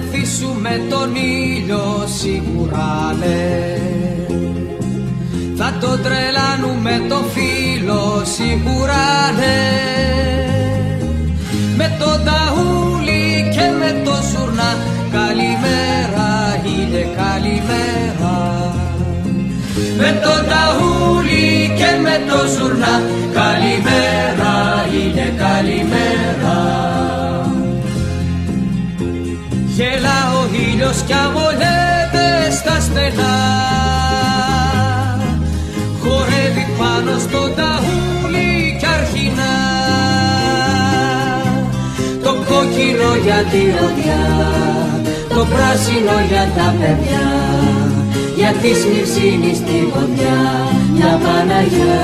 τον μεθύσουμε τον ήλιο σίγουρα ναι. Θα τον τρελάνουμε το φίλο σίγουρα ναι. Με το ταούλι και με το σουρνά Καλημέρα ήλιε καλημέρα. Με το ταούλι και με το σουρνά Καλημέρα ήλιε καλημέρα ήλιος κι αμολέται στα στενά. Χορεύει πάνω στο ταούλι κι αρχινά. Το κόκκινο για τη ροδιά Το πράσινο για τα παιδιά. Για τη σμυρσίνη στη βοδιά Μια Παναγιά.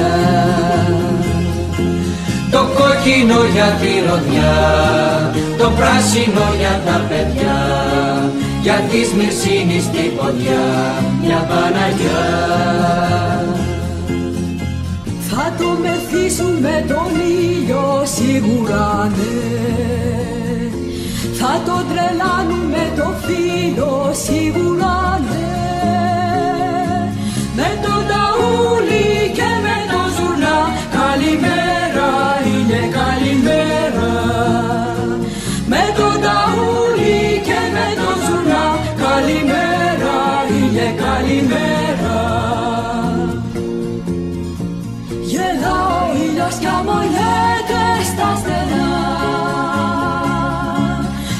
Το κόκκινο για τη ροδιά, το πράσινο για τα παιδιά, για τη σμυρσίνη στη ποδιά, μια Παναγιά. Θα το μεθύσουμε τον ήλιο σίγουρα ναι. Θα το τρελάνουμε το φίλο σίγουρα ναι. Με το ταούλι και με το ζουρνά Καλημέρα είναι καλημέρα Γελά ο ήλιος κι αμολιέται στα στενά.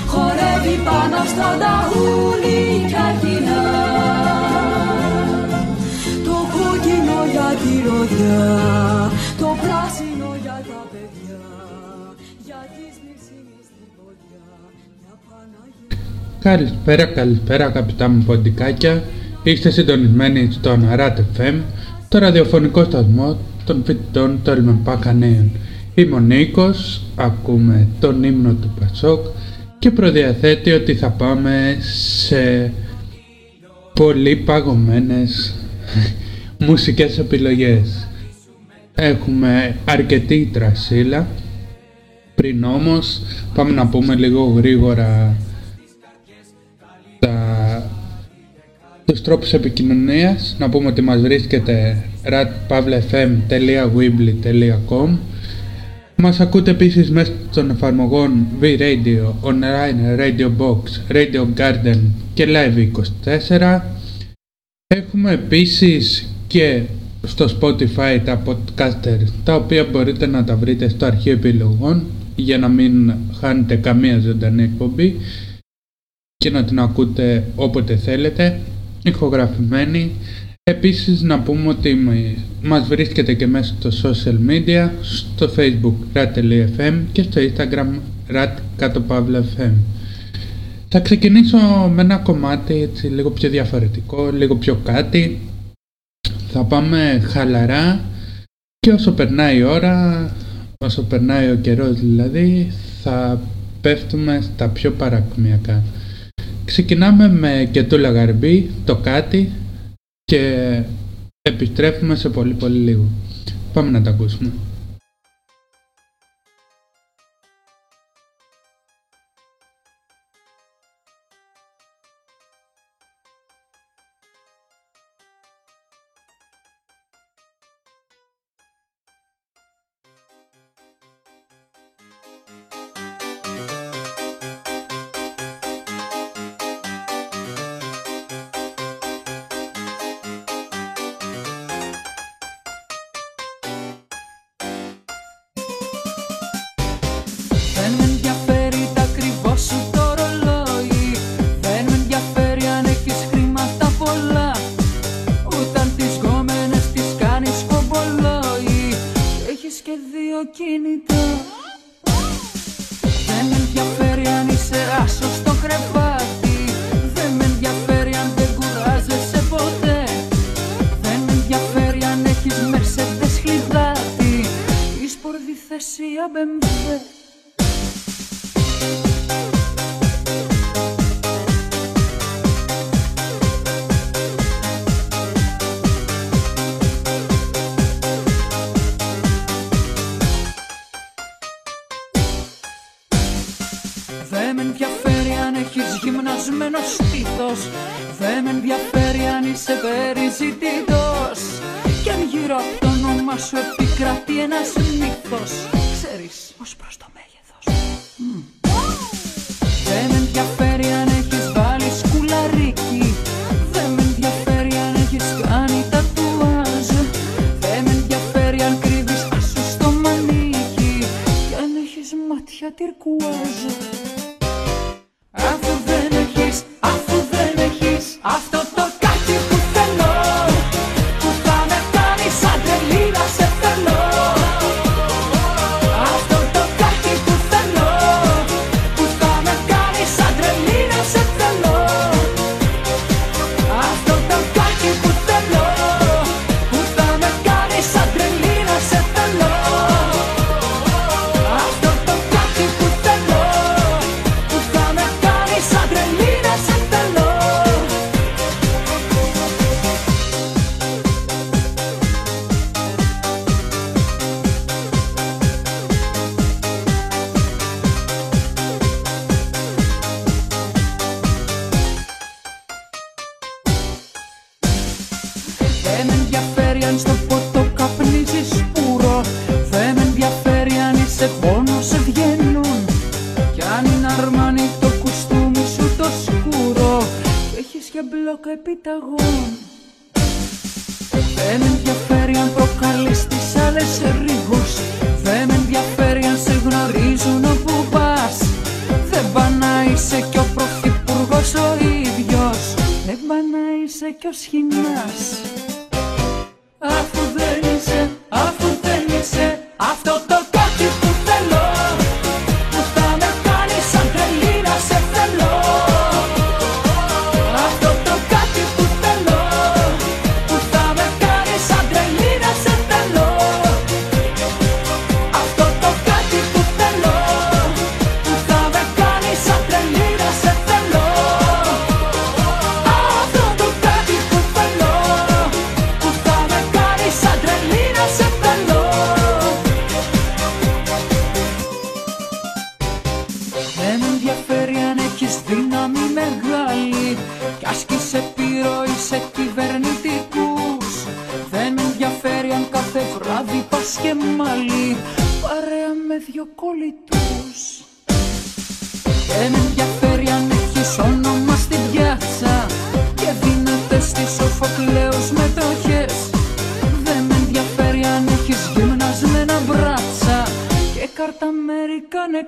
Χορεύει πάνω στο ταούλι κι αρχινά. Το κόκκινο για τη ροδιά Το πράσινο για τα παιδιά. Για τη σμυρσίνη στην ποδιά Μια Παναγιά. Καλησπέρα, καλησπέρα αγαπητά μου ποντικάκια. Είστε συντονισμένοι στον RAT FM, το ραδιοφωνικό σταθμό των φοιτητών των Λμεπάκα Νέων. Είμαι ο Νίκος, ακούμε τον ύμνο του Πασόκ και προδιαθέτει ότι θα πάμε σε πολύ παγωμένες μουσικές επιλογές. Έχουμε αρκετή τρασίλα, πριν όμως πάμε να πούμε λίγο γρήγορα τα... τους τρόπους επικοινωνίας να πούμε ότι μας βρίσκεται ratpavlefm.weebly.com Μας ακούτε επίσης μέσα των εφαρμογών V-Radio, Online Radio Box, Radio Garden και Live24 Έχουμε επίσης και στο Spotify τα podcasters τα οποία μπορείτε να τα βρείτε στο αρχείο επιλογών για να μην χάνετε καμία ζωντανή εκπομπή και να την ακούτε όποτε θέλετε, ηχογραφημένη. Επίσης να πούμε ότι μ- μας βρίσκεται και μέσα στο social media, στο facebook rat.fm και στο instagram rat κάτω παύλα fm. Θα ξεκινήσω με ένα κομμάτι έτσι λίγο πιο διαφορετικό, λίγο πιο κάτι. Θα πάμε χαλαρά και όσο περνάει η ώρα, όσο περνάει ο καιρός δηλαδή, θα πέφτουμε στα πιο παρακμιακά. Ξεκινάμε με Κετούλα Γαρμπή, το κάτι και επιστρέφουμε σε πολύ πολύ λίγο. Πάμε να τα ακούσουμε.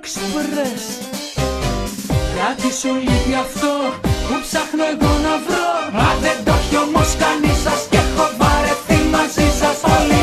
εξπρές Κάτι σου λείπει αυτό που ψάχνω εγώ να βρω. Μα δεν το έχει όμως κανείς σας και έχω βαρεθεί μαζί σας όλοι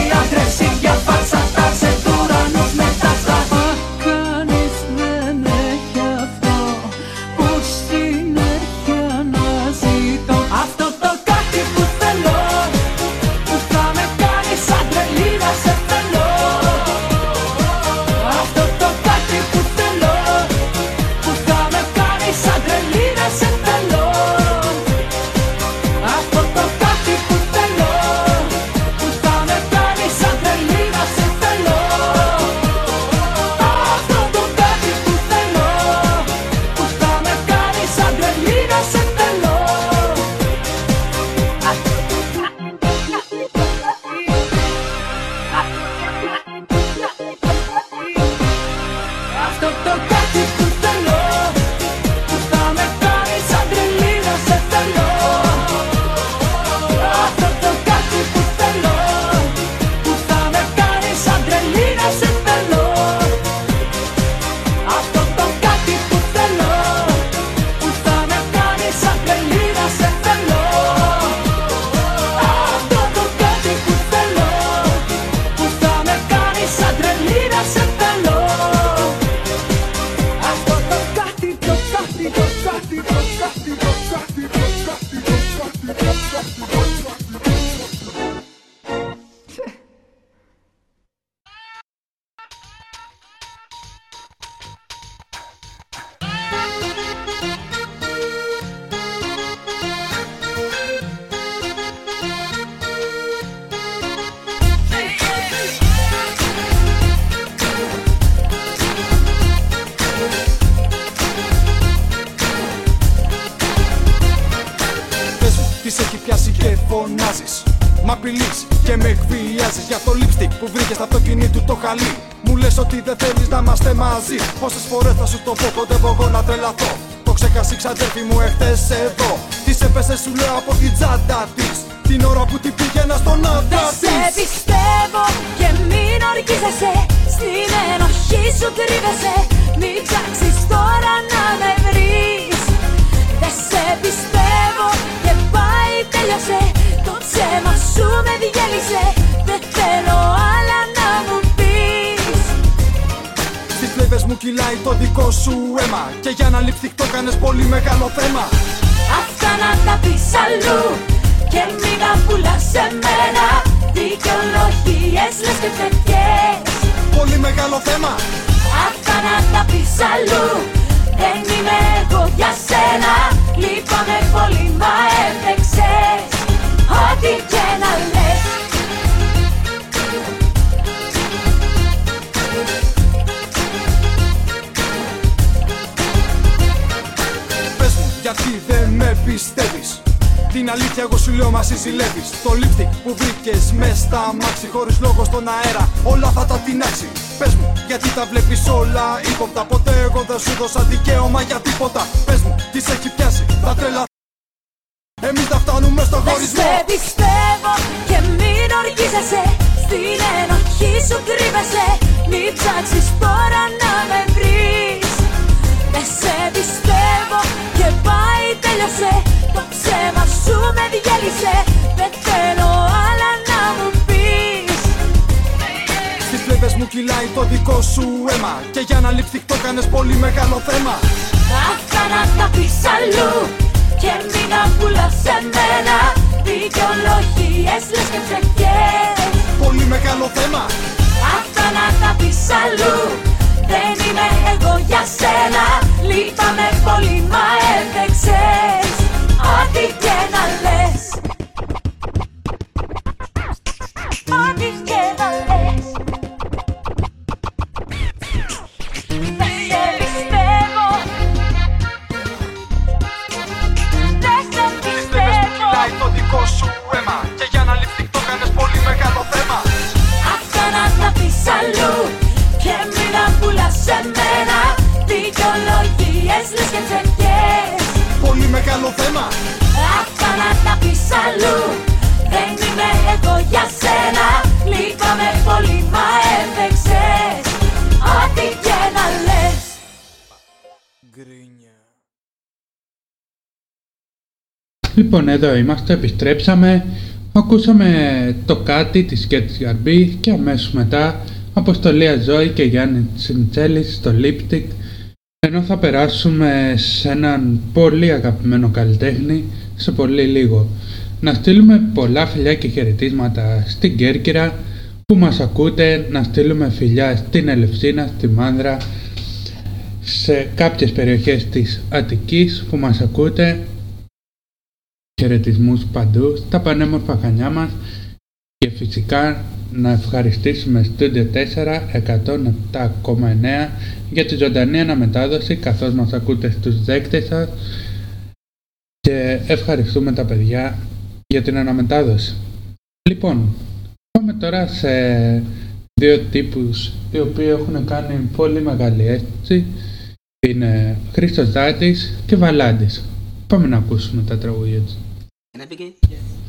Πόσες φορές θα σου το πω, κοντεύω μπορώ να τρελαθώ. Το ξεχασεί, ξαδέρφη μου, Λοιπόν, εδώ είμαστε, επιστρέψαμε. Ακούσαμε το κάτι της Κέτης Γαρμπή και αμέσως μετά Αποστολία Ζώη και Γιάννη Τσιντσέλης στο Liptic ενώ θα περάσουμε σε έναν πολύ αγαπημένο καλλιτέχνη σε πολύ λίγο. Να στείλουμε πολλά φιλιά και χαιρετίσματα στην Κέρκυρα που μας ακούτε, να στείλουμε φιλιά στην Ελευσίνα, στη Μάνδρα, σε κάποιες περιοχές της Αττικής που μας ακούτε χαιρετισμούς παντού στα πανέμορφα χανιά μας και φυσικά να ευχαριστήσουμε Studio 4 107,9 για τη ζωντανή αναμετάδοση καθώς μας ακούτε στους δέκτες σας και ευχαριστούμε τα παιδιά για την αναμετάδοση. Λοιπόν, πάμε τώρα σε δύο τύπους οι οποίοι έχουν κάνει πολύ μεγάλη αίσθηση είναι Χρήστος Δάτης και Βαλάντης. Πάμε να ακούσουμε τα τραγούδια τους. Can I begin? Yes.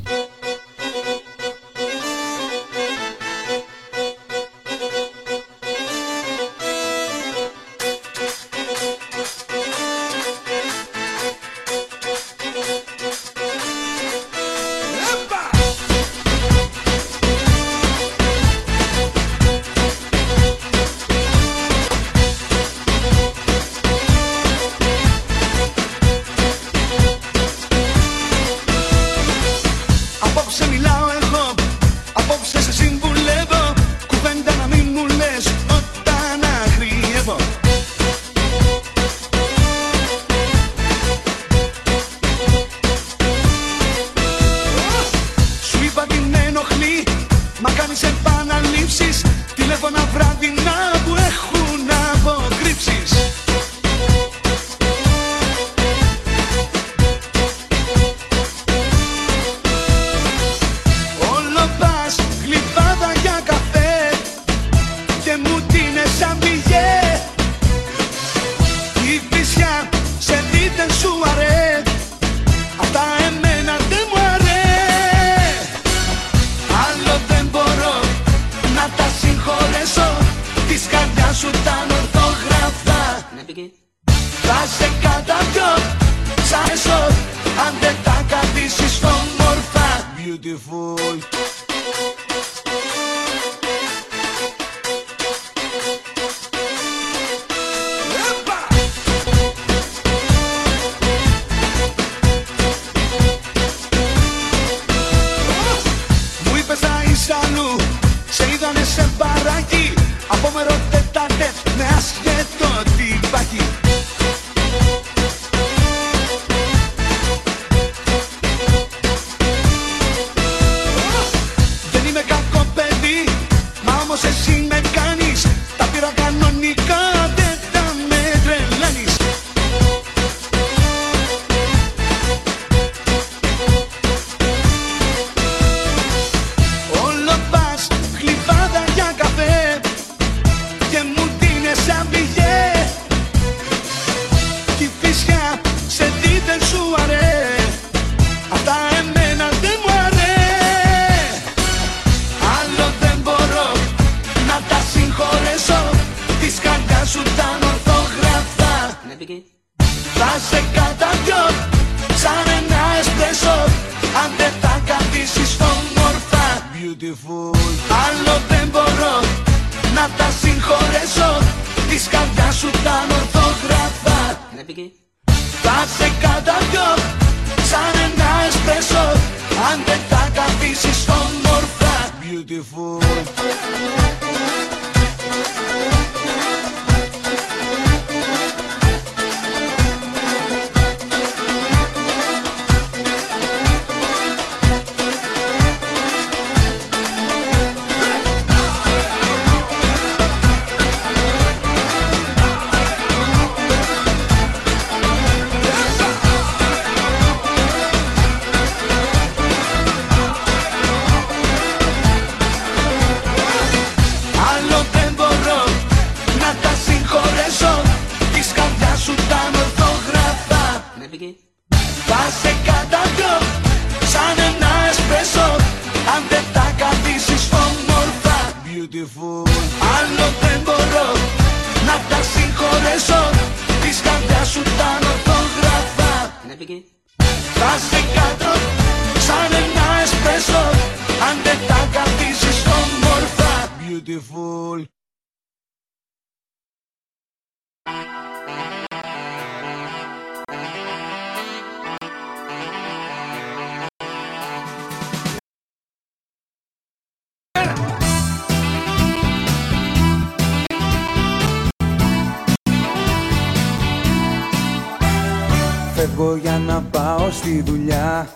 Στη δουλειά.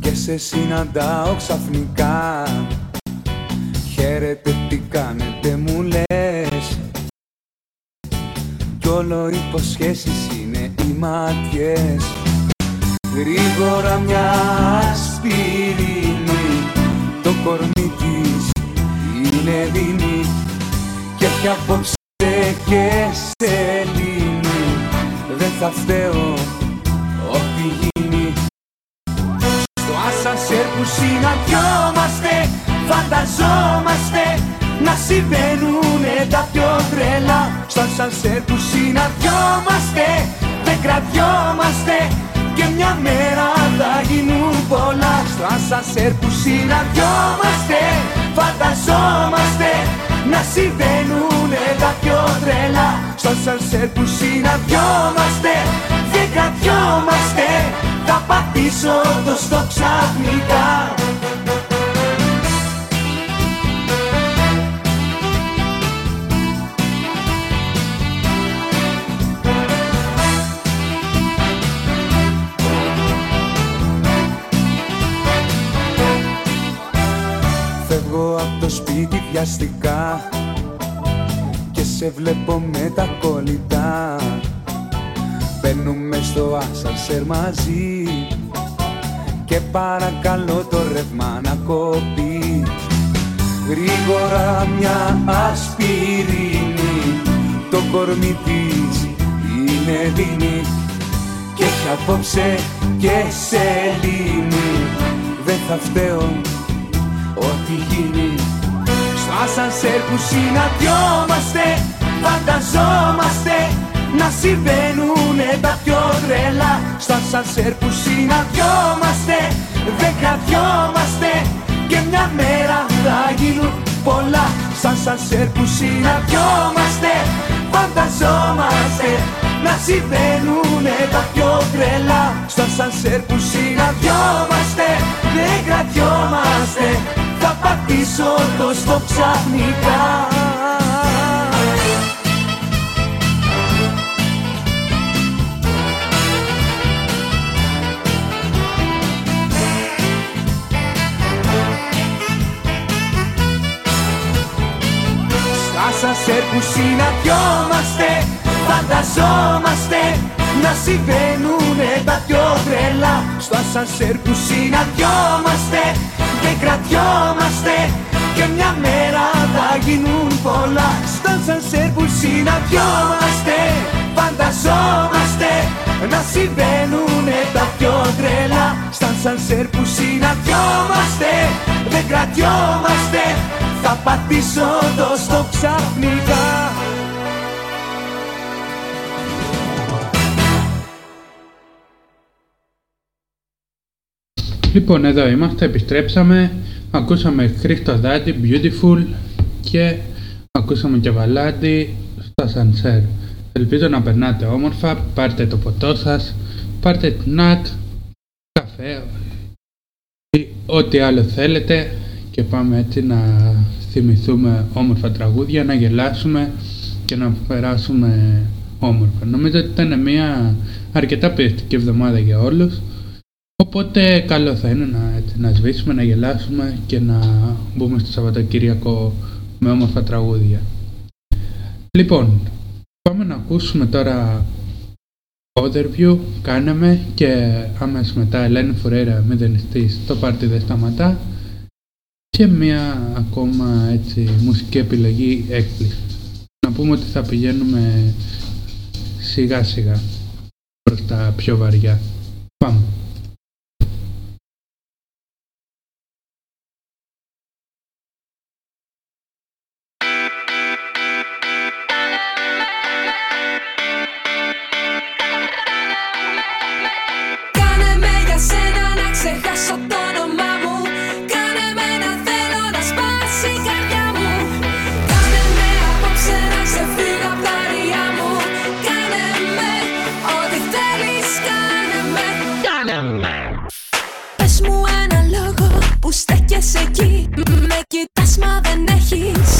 Και σε συναντάω ξαφνικά συμβαίνουνε τα πιο τρελά Στο ασανσέρ που συναντιόμαστε. Δεν κρατιόμαστε Και μια μέρα θα γίνουν πολλά Σαν σανσέρ που συναντιόμαστε. Φανταζόμαστε να συμβαίνουνε τα πιο τρελά Στο σανσέρ που συναντιόμαστε. Δεν κρατιόμαστε. Θα πατήσω το στο ξαφνικά σανσέρ που συναντιόμαστε. Φανταζόμαστε να συμβαίνουνε τα πιο τρελά. Στο ασανσέρ που συναντιόμαστε και κρατιόμαστε Και μια μέρα θα γίνουν πολλά. Στο ασανσέρ που συναντιόμαστε Φανταζόμαστε να συμβαίνουνε τα πιο τρελά. Στα σανσέρ που συναντιόμαστε δεν κρατιόμαστε θα πατήσω το στο ξαφνικά Λοιπόν, εδώ είμαστε, επιστρέψαμε. Ακούσαμε Χρήστο Δάντη, Beautiful και ακούσαμε και Βαλάντι στα Σανσέρ. Ελπίζω να περνάτε όμορφα, πάρτε το ποτό σας, πάρτε τνακ, καφέ ή ό,τι άλλο θέλετε και πάμε έτσι να θυμηθούμε όμορφα τραγούδια, να γελάσουμε και να περάσουμε όμορφα. Νομίζω ότι ήταν μια αρκετά πιεστική εβδομάδα για όλους. Οπότε καλό θα είναι να, έτσι, να σβήσουμε, να γελάσουμε και να μπούμε στο Σαββατοκύριακο με όμορφα τραγούδια. Λοιπόν, πάμε να ακούσουμε τώρα overview κάναμε και άμεσα μετά Ελένη Φουρέρα μηδενιστής το πάρτι δεν σταματά και μια ακόμα έτσι μουσική επιλογή έκπληξη. Να πούμε ότι θα πηγαίνουμε σιγά σιγά προς τα πιο βαριά. Πάμε. εκεί. Με κοιτάς μα δεν έχεις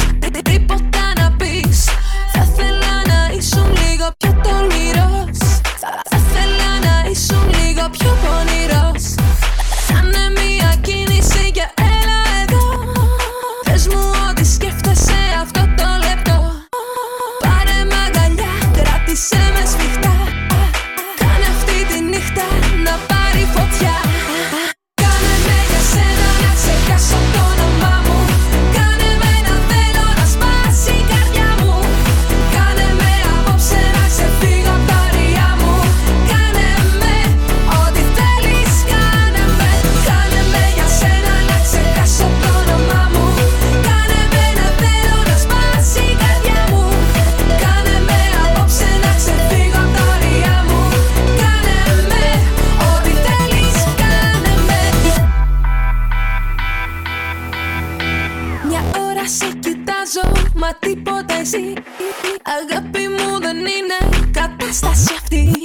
τίποτα εσύ. Αγάπη μου δεν είναι κατάσταση αυτή.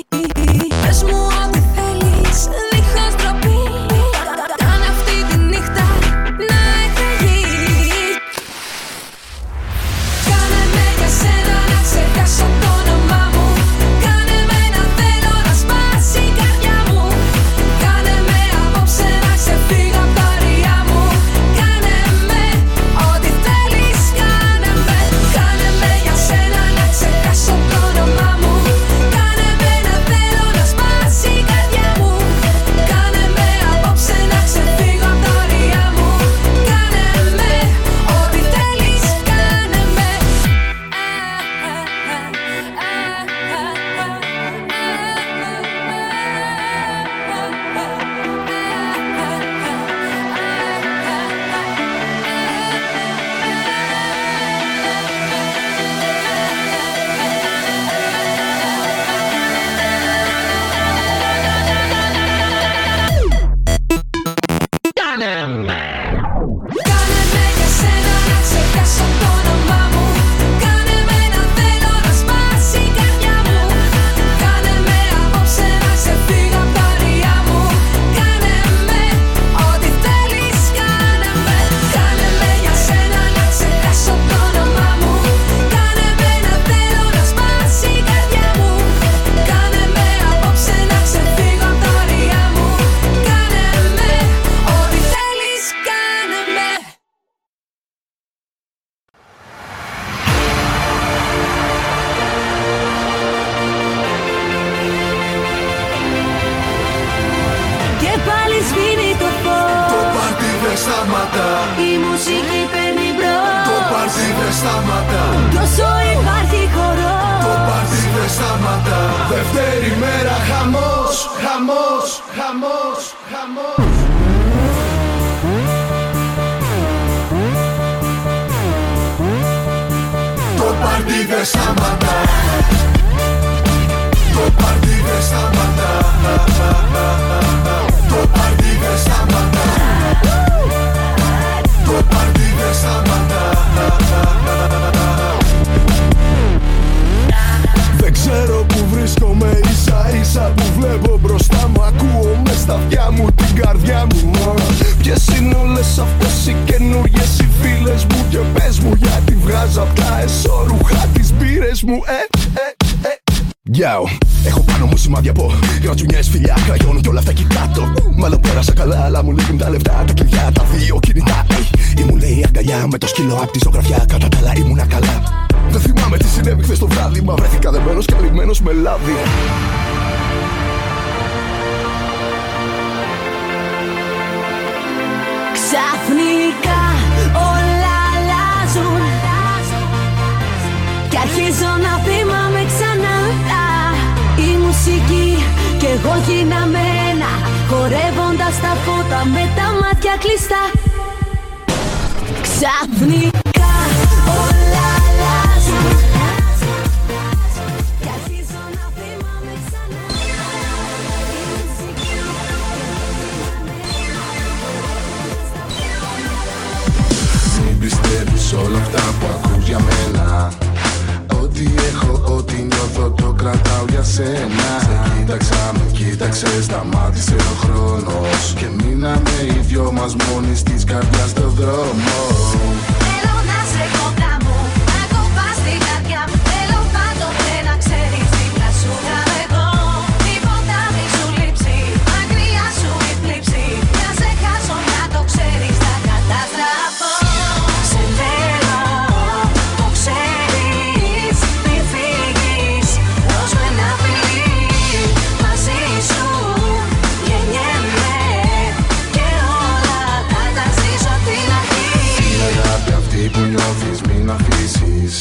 που νιώθεις μην αφήσεις.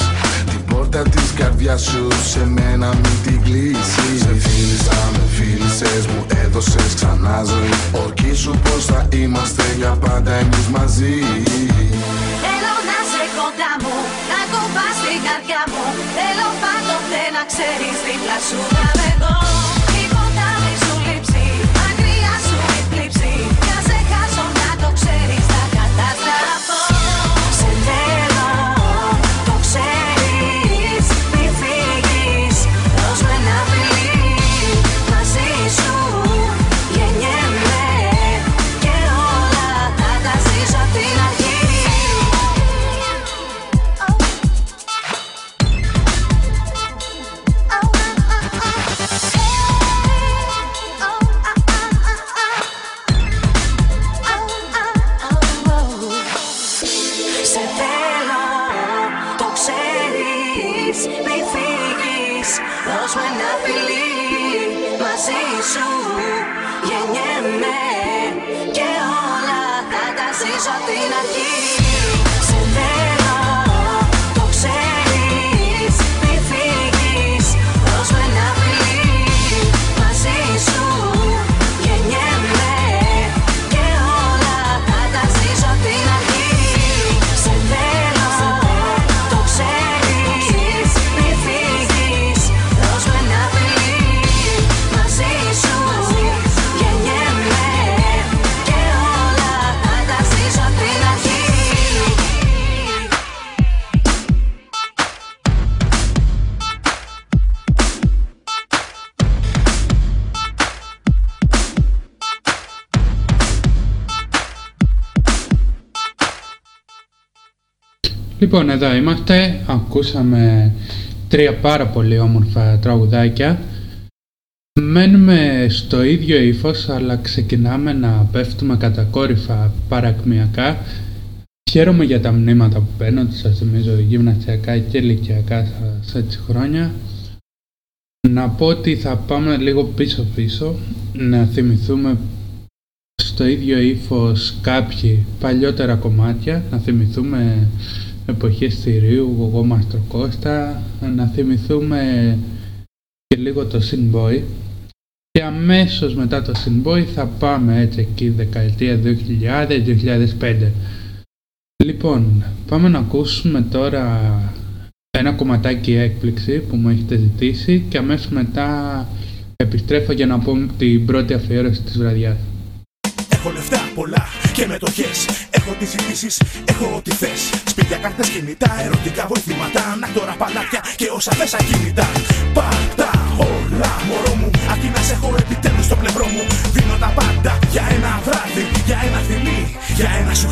Την πόρτα της καρδιάς σου σε μένα μην την κλείσεις. Σε φίλησα με φίλησες μου έδωσες ξανά ζωή. Ορκίσου πως θα είμαστε για πάντα εμείς μαζί. Θέλω να σε κοντά μου, να κομπάς την καρδιά μου. Θέλω πάντοτε να ξέρεις δίπλα σου. Να με δω Λοιπόν, εδώ είμαστε. Ακούσαμε τρία πάρα πολύ όμορφα τραγουδάκια. Μένουμε στο ίδιο ύφος, αλλά ξεκινάμε να πέφτουμε κατακόρυφα παρακμιακά. Χαίρομαι για τα μνήματα που παίρνω, σας θυμίζω γυμναστιακά και ηλικιακά σε έτσι χρόνια. Να πω ότι θα πάμε λίγο πίσω πίσω, να θυμηθούμε στο ίδιο ύφος κάποιοι παλιότερα κομμάτια, να θυμηθούμε εποχές θηρίου, εγώ Μαστροκώστα, να θυμηθούμε και λίγο το Sinboy και αμέσως μετά το Sinboy θα πάμε έτσι εκεί δεκαετία 2000-2005. Λοιπόν, πάμε να ακούσουμε τώρα ένα κομματάκι έκπληξη που μου έχετε ζητήσει και αμέσως μετά επιστρέφω για να πω την πρώτη αφιέρωση της βραδιάς. Έχω λεφτά πολλά και μετοχές. Έχω τις ειδήσει, έχω ό,τι θες. Σπίτια, κάρτες, κινητά, ερωτικά βοηθήματα. Να τώρα παλάτια και όσα θες ακίνητα. Πάντα όλα, μωρό μου. Αρκεί να σε έχω επιτέλους στο πλευρό μου. Δίνω τα πάντα για ένα βράδυ, για ένα φιλί, για ένα σου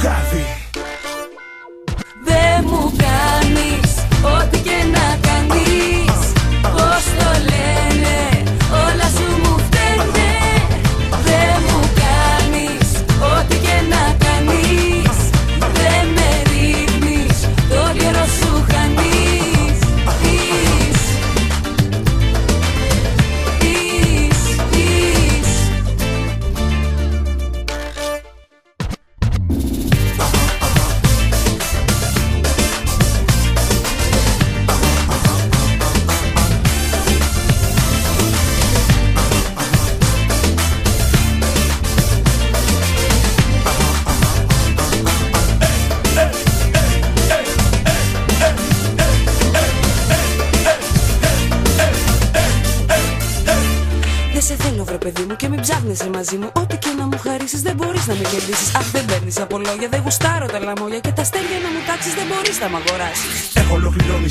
μου, και μην ψάχνεσαι μαζί μου. Ό,τι και να μου χαρίσεις, δεν μπορείς να με κερδίσεις. Αχ, δεν παίρνεις από λόγια, δεν γουστάρω τα λαμόγια. Και τα στέλια να μου τάξεις, δεν μπορείς να μ' αγοράσεις. Έχω ολοκληρώνει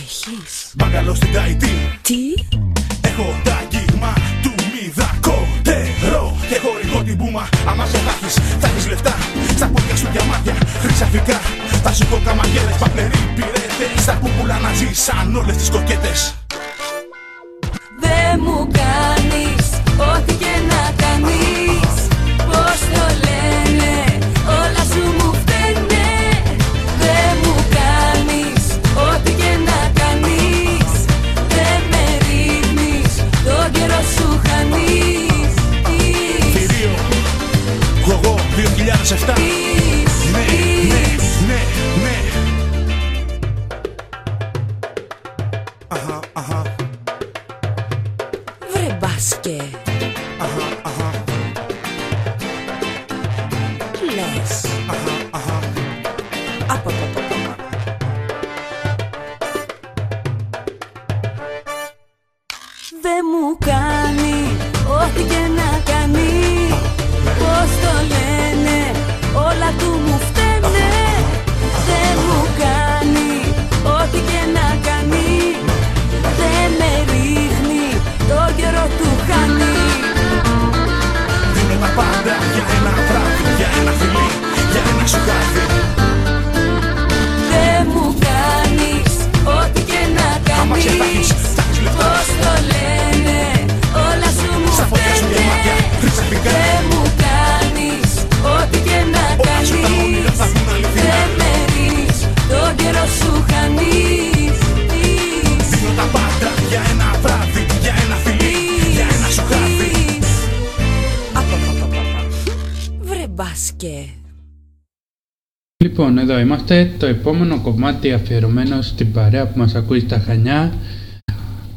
Έχεις. μπαγκαλό στην Ταϊτή. Τι; Έχω τα αγγίγμα του μηδακότερο Και χορηγώ την μπούμα Άμα σε θα έχεις, θα έχεις λεφτά Στα πόδια σου διαμάτια, χρυσαφικά Θα σου πω καμαγέλες, παπλεροί, πυρέτες Στα πούπουλα να ζεις σαν όλες τις κοκέτες Δεν μου 7 εδώ είμαστε. Το επόμενο κομμάτι αφιερωμένο στην παρέα που μας ακούει στα Χανιά.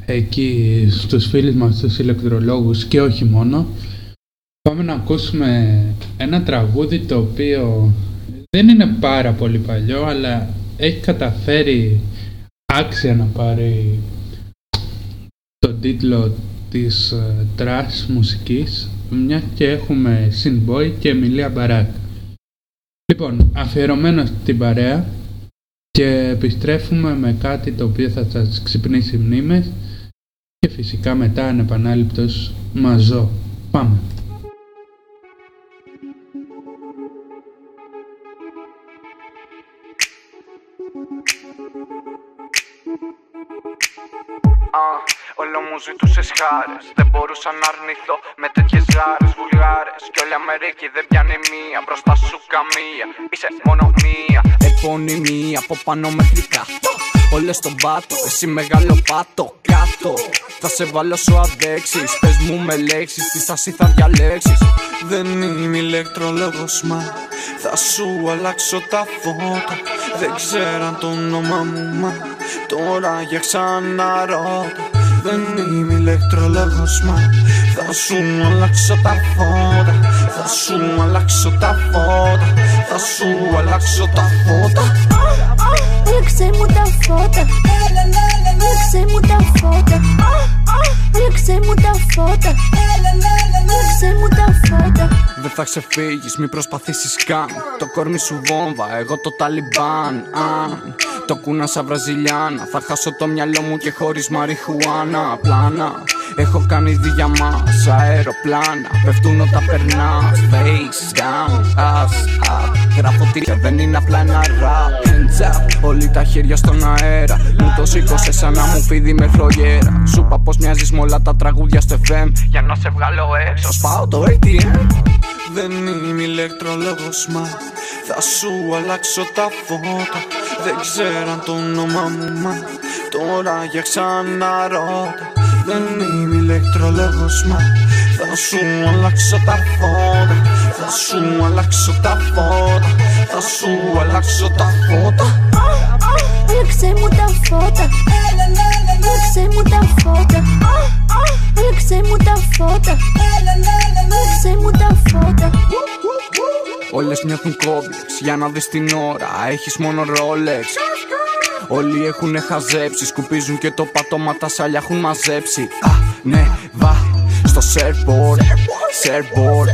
Εκεί στους φίλους μας, τους ηλεκτρολόγους και όχι μόνο. Πάμε να ακούσουμε ένα τραγούδι το οποίο δεν είναι πάρα πολύ παλιό αλλά έχει καταφέρει άξια να πάρει τον τίτλο της ε, trash μουσικής μια και έχουμε Sinboy και Εμιλία Μπαράκ. Λοιπόν, αφιερωμένο στην παρέα και επιστρέφουμε με κάτι το οποίο θα σας ξυπνήσει μνήμες και φυσικά μετά ανεπανάληπτος μαζό. Πάμε. Όλο μου ζητούσες χάρες. Δεν μπορούσα να αρνηθώ με τέτοιες γάρες βουλγάρες. Κι όλη Αμερική δεν πιάνει μία Μπροστά σου καμία. Είσαι μόνο μία. Επώνυμη από πάνω μέχρι κάτω. Όλες στον πάτο, εσύ μεγάλο πάτο κάτω. Θα σε βάλω σου αντέξεις Πες μου με λέξεις, τι στάση θα διαλέξεις. Δεν είμαι ηλεκτρολόγος μα Θα σου αλλάξω τα φώτα. Δεν ξέραν το όνομα μου μα Τώρα για ξαναρώτα Δεν είμαι ηλεκτρολόγος μα Θα σου αλλάξω τα φώτα Θα σου αλλάξω τα φώτα Θα σου αλλάξω τα φώτα. Άλλαξε μου τα φώτα Άλλαξε μου τα φώτα Άλλαξε μου τα φώτα Άλλαξε μου τα φώτα Δεν θα ξεφύγεις, μη προσπαθήσεις καν. Το κόρμι σου βόμβα, εγώ το Ταλιμπάν Αν. Το κούνα σαν Βραζιλιάνα Θα χάσω το μυαλό μου και χωρίς μαριχουάνα. Πλάνα, έχω κάνει διαμάς Αεροπλάνα, πέφτουν όταν περνάς Face down, ass up. Γράφω τι δεν είναι απλά ένα rap. Hands up, όλοι τα χέρια στον αέρα. Μου το σήκωσες σαν να μου φίδι με φλογέρα. Σου είπα πως μοιάζεις με όλα τα τραγούδια στο FM Για να σε βγάλω έξω, σπάω το ATM Δεν είμαι ηλεκτρολόγος μα Θα σου αλλάξω τα φώτα. Δεν ξέραν το όνομα μου μα Τώρα για ξαναρώτα. Δεν είμαι ηλεκτρολόγος μα Θα σου αλλάξω τα φώτα. Θα σου αλλάξω τα φώτα. Θα σου αλλάξω τα φώτα. Άλλαξε μου τα φώτα Άλλαξε μου τα φώτα. Άλλαξε μου τα φώτα. Άλλαξε μου τα φώτα. Όλες νιώθουν κόμπλεξ για να δεις την ώρα. Έχεις μόνο Rolex Όλοι έχουν χαζέψει. Σκουπίζουν και το πατώμα τα σάλια έχουν μαζέψει. Α, ναι, βα στο surfboard. Surfboard,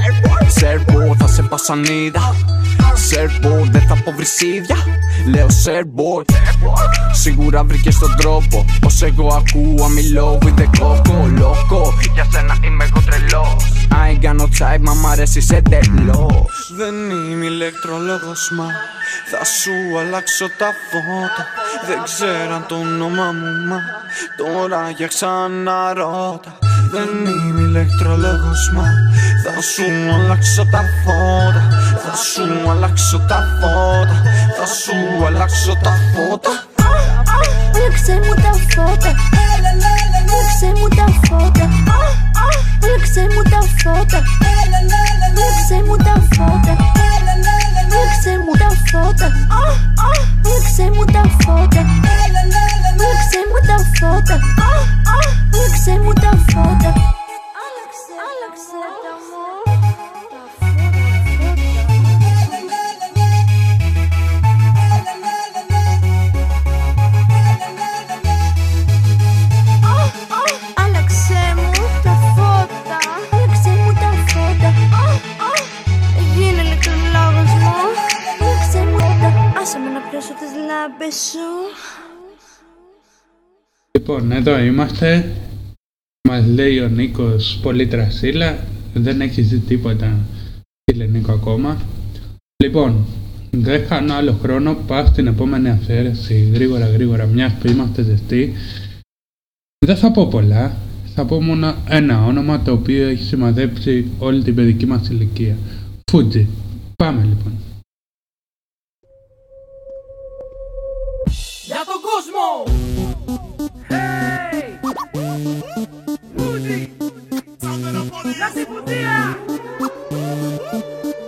surfboard. Θα σε πασανίδα Surfboard, δεν θα πω βρυσίδια Λέω surfboard Σίγουρα βρήκε τον τρόπο. Πως εγώ ακούω μιλώ with the coco Loco, για σένα είμαι εγώ τρελός. I ain't got no type, μα μ' αρέσει σε τελώς Δεν είμαι ηλεκτρολόγος μα. Θα σου αλλάξω τα φώτα. Δεν ξέραν το όνομα μου μα. Τώρα για ξαναρώτα Δεν είμαι ηλεκτρολόγος μα Θα σου αλλάξω τα φώτα Θα σου αλλάξω τα φώτα Θα σου αλλάξω τα φώτα. Άλλαξε μου τα φώτα. Άλλαξε μου τα φώτα. Άλλαξε μου τα φώτα. Άλλαξε μου τα φώτα Viu que cê muda a foda Viu que cê muda a foda Viu que cê muda a foda Viu que cê muda a Άσε με να πιάσω τις λάμπες σου Λοιπόν, εδώ είμαστε. Μας λέει ο Νίκος πολύ τρασίλα. Δεν έχει δει τίποτα, φίλε Νίκο, ακόμα. Λοιπόν, δεν χάνω άλλο χρόνο. Πάω στην επόμενη αφαίρεση γρήγορα γρήγορα, μιας που είμαστε ζεστοί. Δεν θα πω πολλά. Θα πω μόνο ένα όνομα το οποίο έχει σημαδέψει όλη την παιδική μας ηλικία. Φούτζι. Πάμε λοιπόν. Για τον κόσμο! Hey! Μούζι! Λασιπουτία!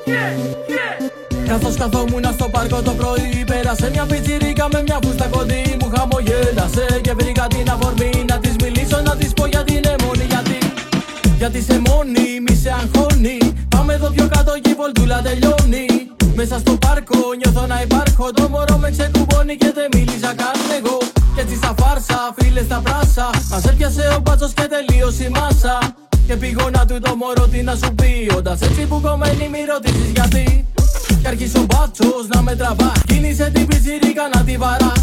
Yeah, yeah! Καθώς καθόμουν στο πάρκο το πρωί Πέρασε μια πιτσιρίκα με μια φούστα κοντή Μου χαμογέλασε και βρήκα την αφορμή Να της μιλήσω, να της πω γιατί είναι μόνη Γιατί, γιατί σε μόνη, μη σε αγχώνει Πάμε εδώ πιο κάτω και η βολτούλα τελειώνει Μέσα στο πάρκο νιώθω να υπάρχω. Το μωρό με ξεκουμπώνει και δεν μίλησα καν εγώ. Κι έτσι στα φάρσα, φίλες στα πράσα Μας έπιασε ο μπάτσος και τελείωσε η μάσα. Και πηγώνα του το μωρό τι να σου πει Όντας έτσι που κομμένη μη ρωτήσεις γιατί. Κι άρχισε ο μπάτσος να με τραβά Κίνησε την πιτσιρίκα να τη βαρά.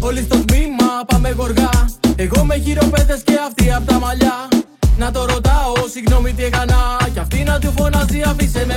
Όλοι στο τμήμα πάμε γοργά Εγώ με χειροπέδες και αυτή απ' τα μαλλιά. Να το ρωτάω, συγγνώμη τι έκανα Κι αυτή να του φωνάζει αφήσε με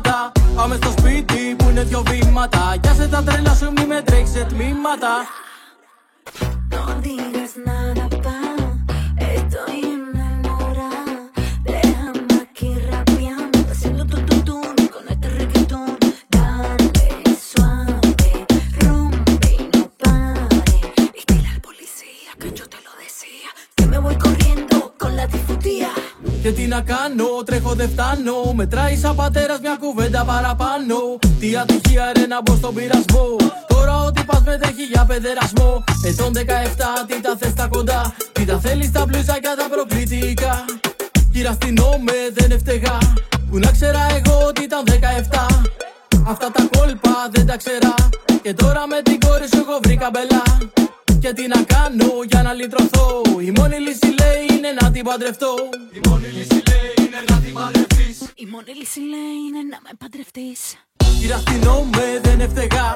προβλήματα Πάμε στο σπίτι που είναι δυο βήματα. Σε τα τρέλα σου μη με τρέξεις τμήματα να κάνω, τρέχω δεν φτάνω. Μετράει σαν πατέρας μια κουβέντα παραπάνω. Τι ατυχία ρε να μπω στον πειρασμό. Τώρα ότι πας με τρέχει για παιδερασμό. Ετών 17, τι τα θες τα κοντά. Τι τα θέλεις τα μπλουζάκια τα προκλητικά. Κυραστηνόμαι δεν έφταιγα. Που να ξέρα εγώ ότι ήταν 17. Αυτά τα κόλπα δεν τα ξέρα. Και τώρα με την κόρη σου εγώ βρήκα μπελά. Και τι να κάνω για να λυτρωθώ. Η μόνη λύση λέει είναι να την παντρευτώ. Η μόνη λύση λέει είναι να την παντρευτείς. Η μόνη λύση λέει είναι να με παντρευτείς. Κυραστηνόμαι δεν έφταιγα.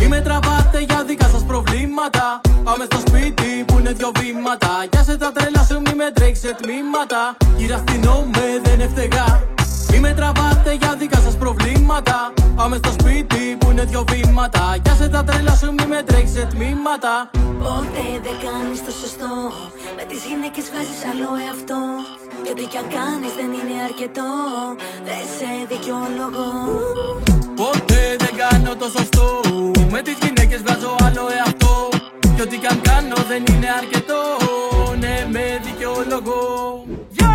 Μη με τραβάτε για δικά σας προβλήματα. Πάμε στο σπίτι που είναι δυο βήματα. σε τα τρέλα σου μη με τρέξει τμήματα. Κυραστηνόμαι δεν έφταιγα. Μη με τραβάτε για δικά σας προβλήματα. Πάμε στο σπίτι που είναι δυο βήματα. σε τα τρέλα σου μη με τρέξει τμήματα. Ποτέ δεν κάνεις το σωστό Με τις γυναίκες βάζεις άλλο εαυτό Και ό,τι κι αν κάνεις δεν είναι αρκετό Δεν σε δικαιολογώ Ποτέ δεν κάνω το σωστό Με τις γυναίκες βγάζω άλλο εαυτό Και ό,τι κι αν κάνω δεν είναι αρκετό Ναι με δικαιολογώ Yo!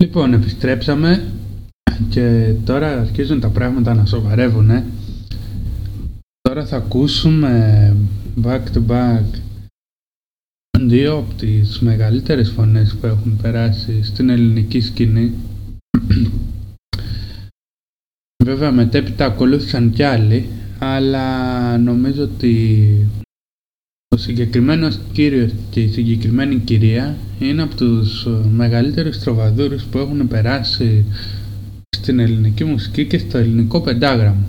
Λοιπόν, επιστρέψαμε και τώρα αρχίζουν τα πράγματα να σοβαρεύουν. ε. Τώρα θα ακούσουμε back to back δύο από τις μεγαλύτερες φωνές που έχουν περάσει στην ελληνική σκηνή. Βέβαια μετέπειτα ακολούθησαν κι άλλοι, αλλά νομίζω ότι ο συγκεκριμένος κύριος και η συγκεκριμένη κυρία είναι από τους ε, μεγαλύτερους τροβαδούρους που έχουν περάσει στην ελληνική μουσική και στο ελληνικό πεντάγραμμο.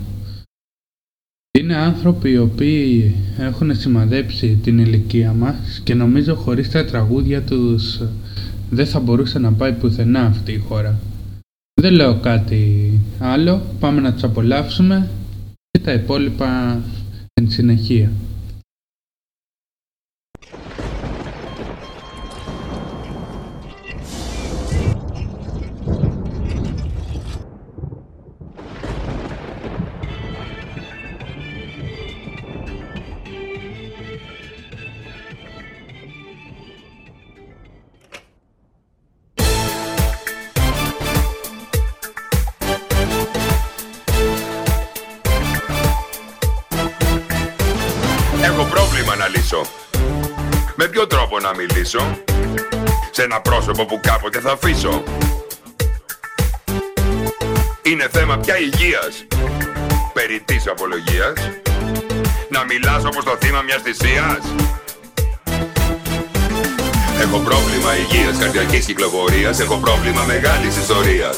Είναι άνθρωποι οι οποίοι έχουν σημαδέψει την ηλικία μας και νομίζω χωρίς τα τραγούδια τους ε, δεν θα μπορούσε να πάει πουθενά αυτή η χώρα. Δεν λέω κάτι άλλο, πάμε να τους απολαύσουμε και τα υπόλοιπα εν συνεχεία. Μιλήσω σε ένα πρόσωπο που κάποτε θα αφήσω. Είναι θέμα πια υγείας, περί της απολογίας. Να μιλάς όπως το θύμα μιας θυσίας. Έχω πρόβλημα υγείας, καρδιακής κυκλοφορίας. Έχω πρόβλημα μεγάλης ιστορίας.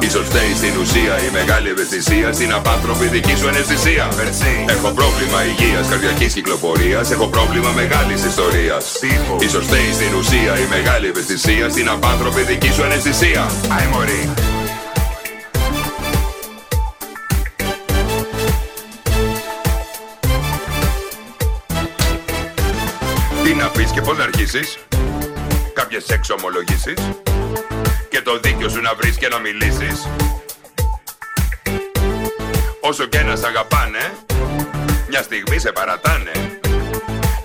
Ίσως φταίει στην ουσία η μεγάλη ευαισθησία Στην απάνθρωπη δική σου αναισθησία. Έχω πρόβλημα υγείας, καρδιακής κυκλοφορίας. Έχω πρόβλημα μεγάλης ιστορίας. Ίσως φταίει στην ουσία η μεγάλη ευαισθησία Στην απάνθρωπη δική σου αναισθησία. Άι μωρή! Τι να πεις και πώς να αρχίσεις; Κάποιες εξομολογήσεις Και το δίκιο σου να βρεις και να μιλήσεις. Όσο και να σ' αγαπάνε Μια στιγμή σε παρατάνε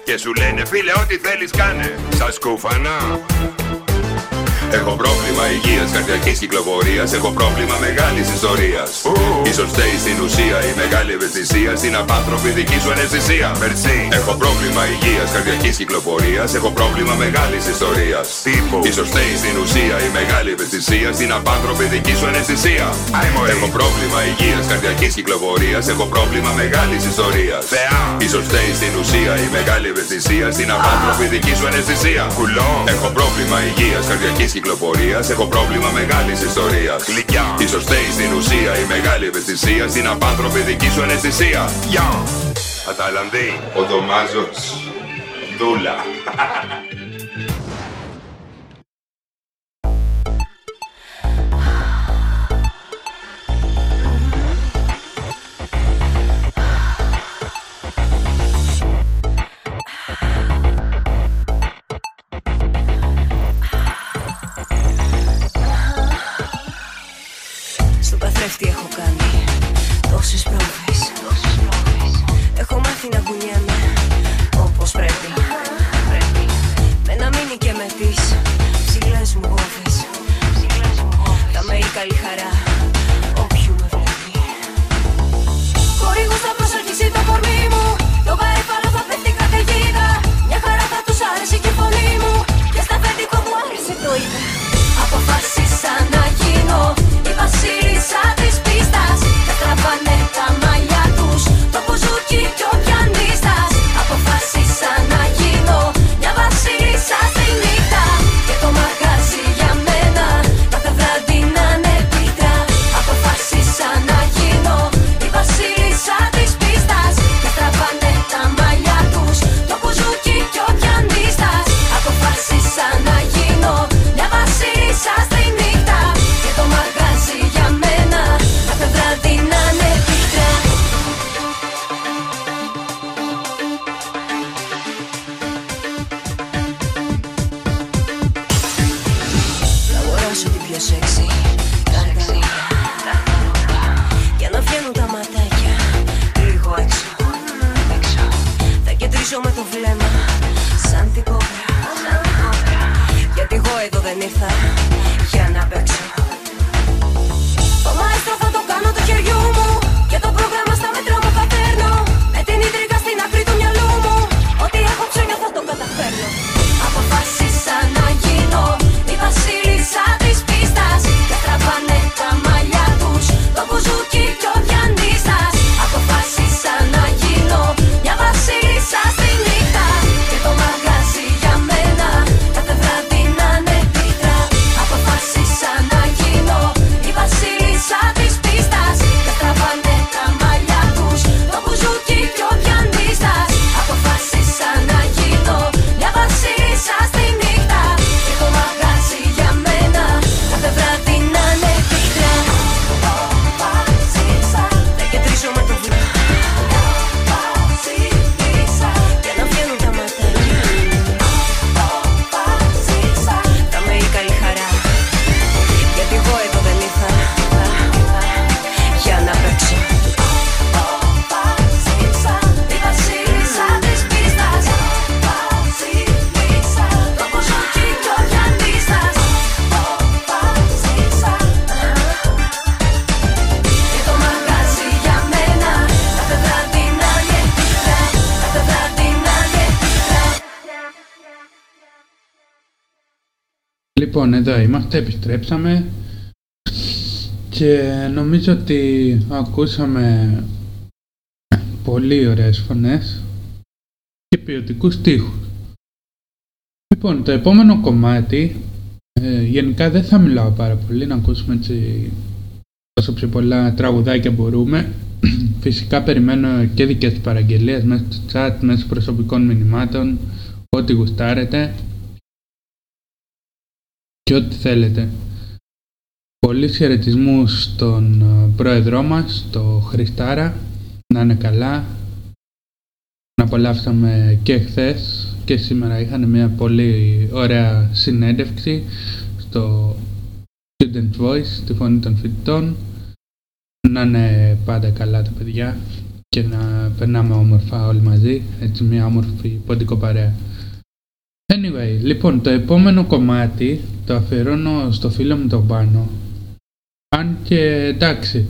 Και σου λένε φίλε ό,τι θέλεις κάνε Σας κούφανα Έχω πρόβλημα υγείας, καρδιακής κυκλοφορίας. Έχω πρόβλημα μεγάλης ιστορίας. σω φταίει στην ουσία η μεγάλη ευαισθησία στην απάνθρωπη δική σου αναισθησία. Μερσή. Έχω πρόβλημα υγείας, καρδιακής κυκλοφορίας. Έχω πρόβλημα μεγάλης ιστορίας. σω φταίει στην ουσία η μεγάλη ευαισθησία στην απάνθρωπη δική σου αναισθησία. Έχω πρόβλημα υγείας, καρδιακής κυκλοφορίας. Έχω πρόβλημα μεγάλης ιστορίας. σω φταίει στην ουσία η μεγάλη ευαισθησία στην απάνθρωπη δική σου αναισθησία. Έχω πρόβλημα υγείας, καρδιακής κυκλοφορίας. Έχω πρόβλημα μεγάλης ιστορίας. Γλυκιά. σω φταίει στην ουσία η μεγάλη ευαισθησία στην απάνθρωπη δική σου αναισθησία. Γεια. Αταλαντή. Ο Δωμάζο. Δούλα. Λοιπόν, εδώ είμαστε, επιστρέψαμε και νομίζω ότι ακούσαμε πολύ ωραίες φωνές και ποιοτικούς στίχους. Λοιπόν, το επόμενο κομμάτι, ε, γενικά δεν θα μιλάω πάρα πολύ, να ακούσουμε έτσι όσο πιο πολλά τραγουδάκια μπορούμε. Φυσικά περιμένω και δικές παραγγελίες μέσα στο chat, μέσα προσωπικών μηνυμάτων, ό,τι γουστάρετε και ό,τι θέλετε. Πολλοί χαιρετισμούς στον ε, πρόεδρό μας, το Χριστάρα, να είναι καλά. Να απολαύσαμε και χθες και σήμερα είχαν μια πολύ ωραία συνέντευξη στο Student Voice, τη φωνή των φοιτητών. να είναι πάντα καλά τα παιδιά και να περνάμε όμορφα όλοι μαζί, έτσι μια όμορφη ποντικό παρέα. Anyway, λοιπόν, το επόμενο κομμάτι το αφιερώνω στο φίλο μου τον Πάνο. Αν και εντάξει,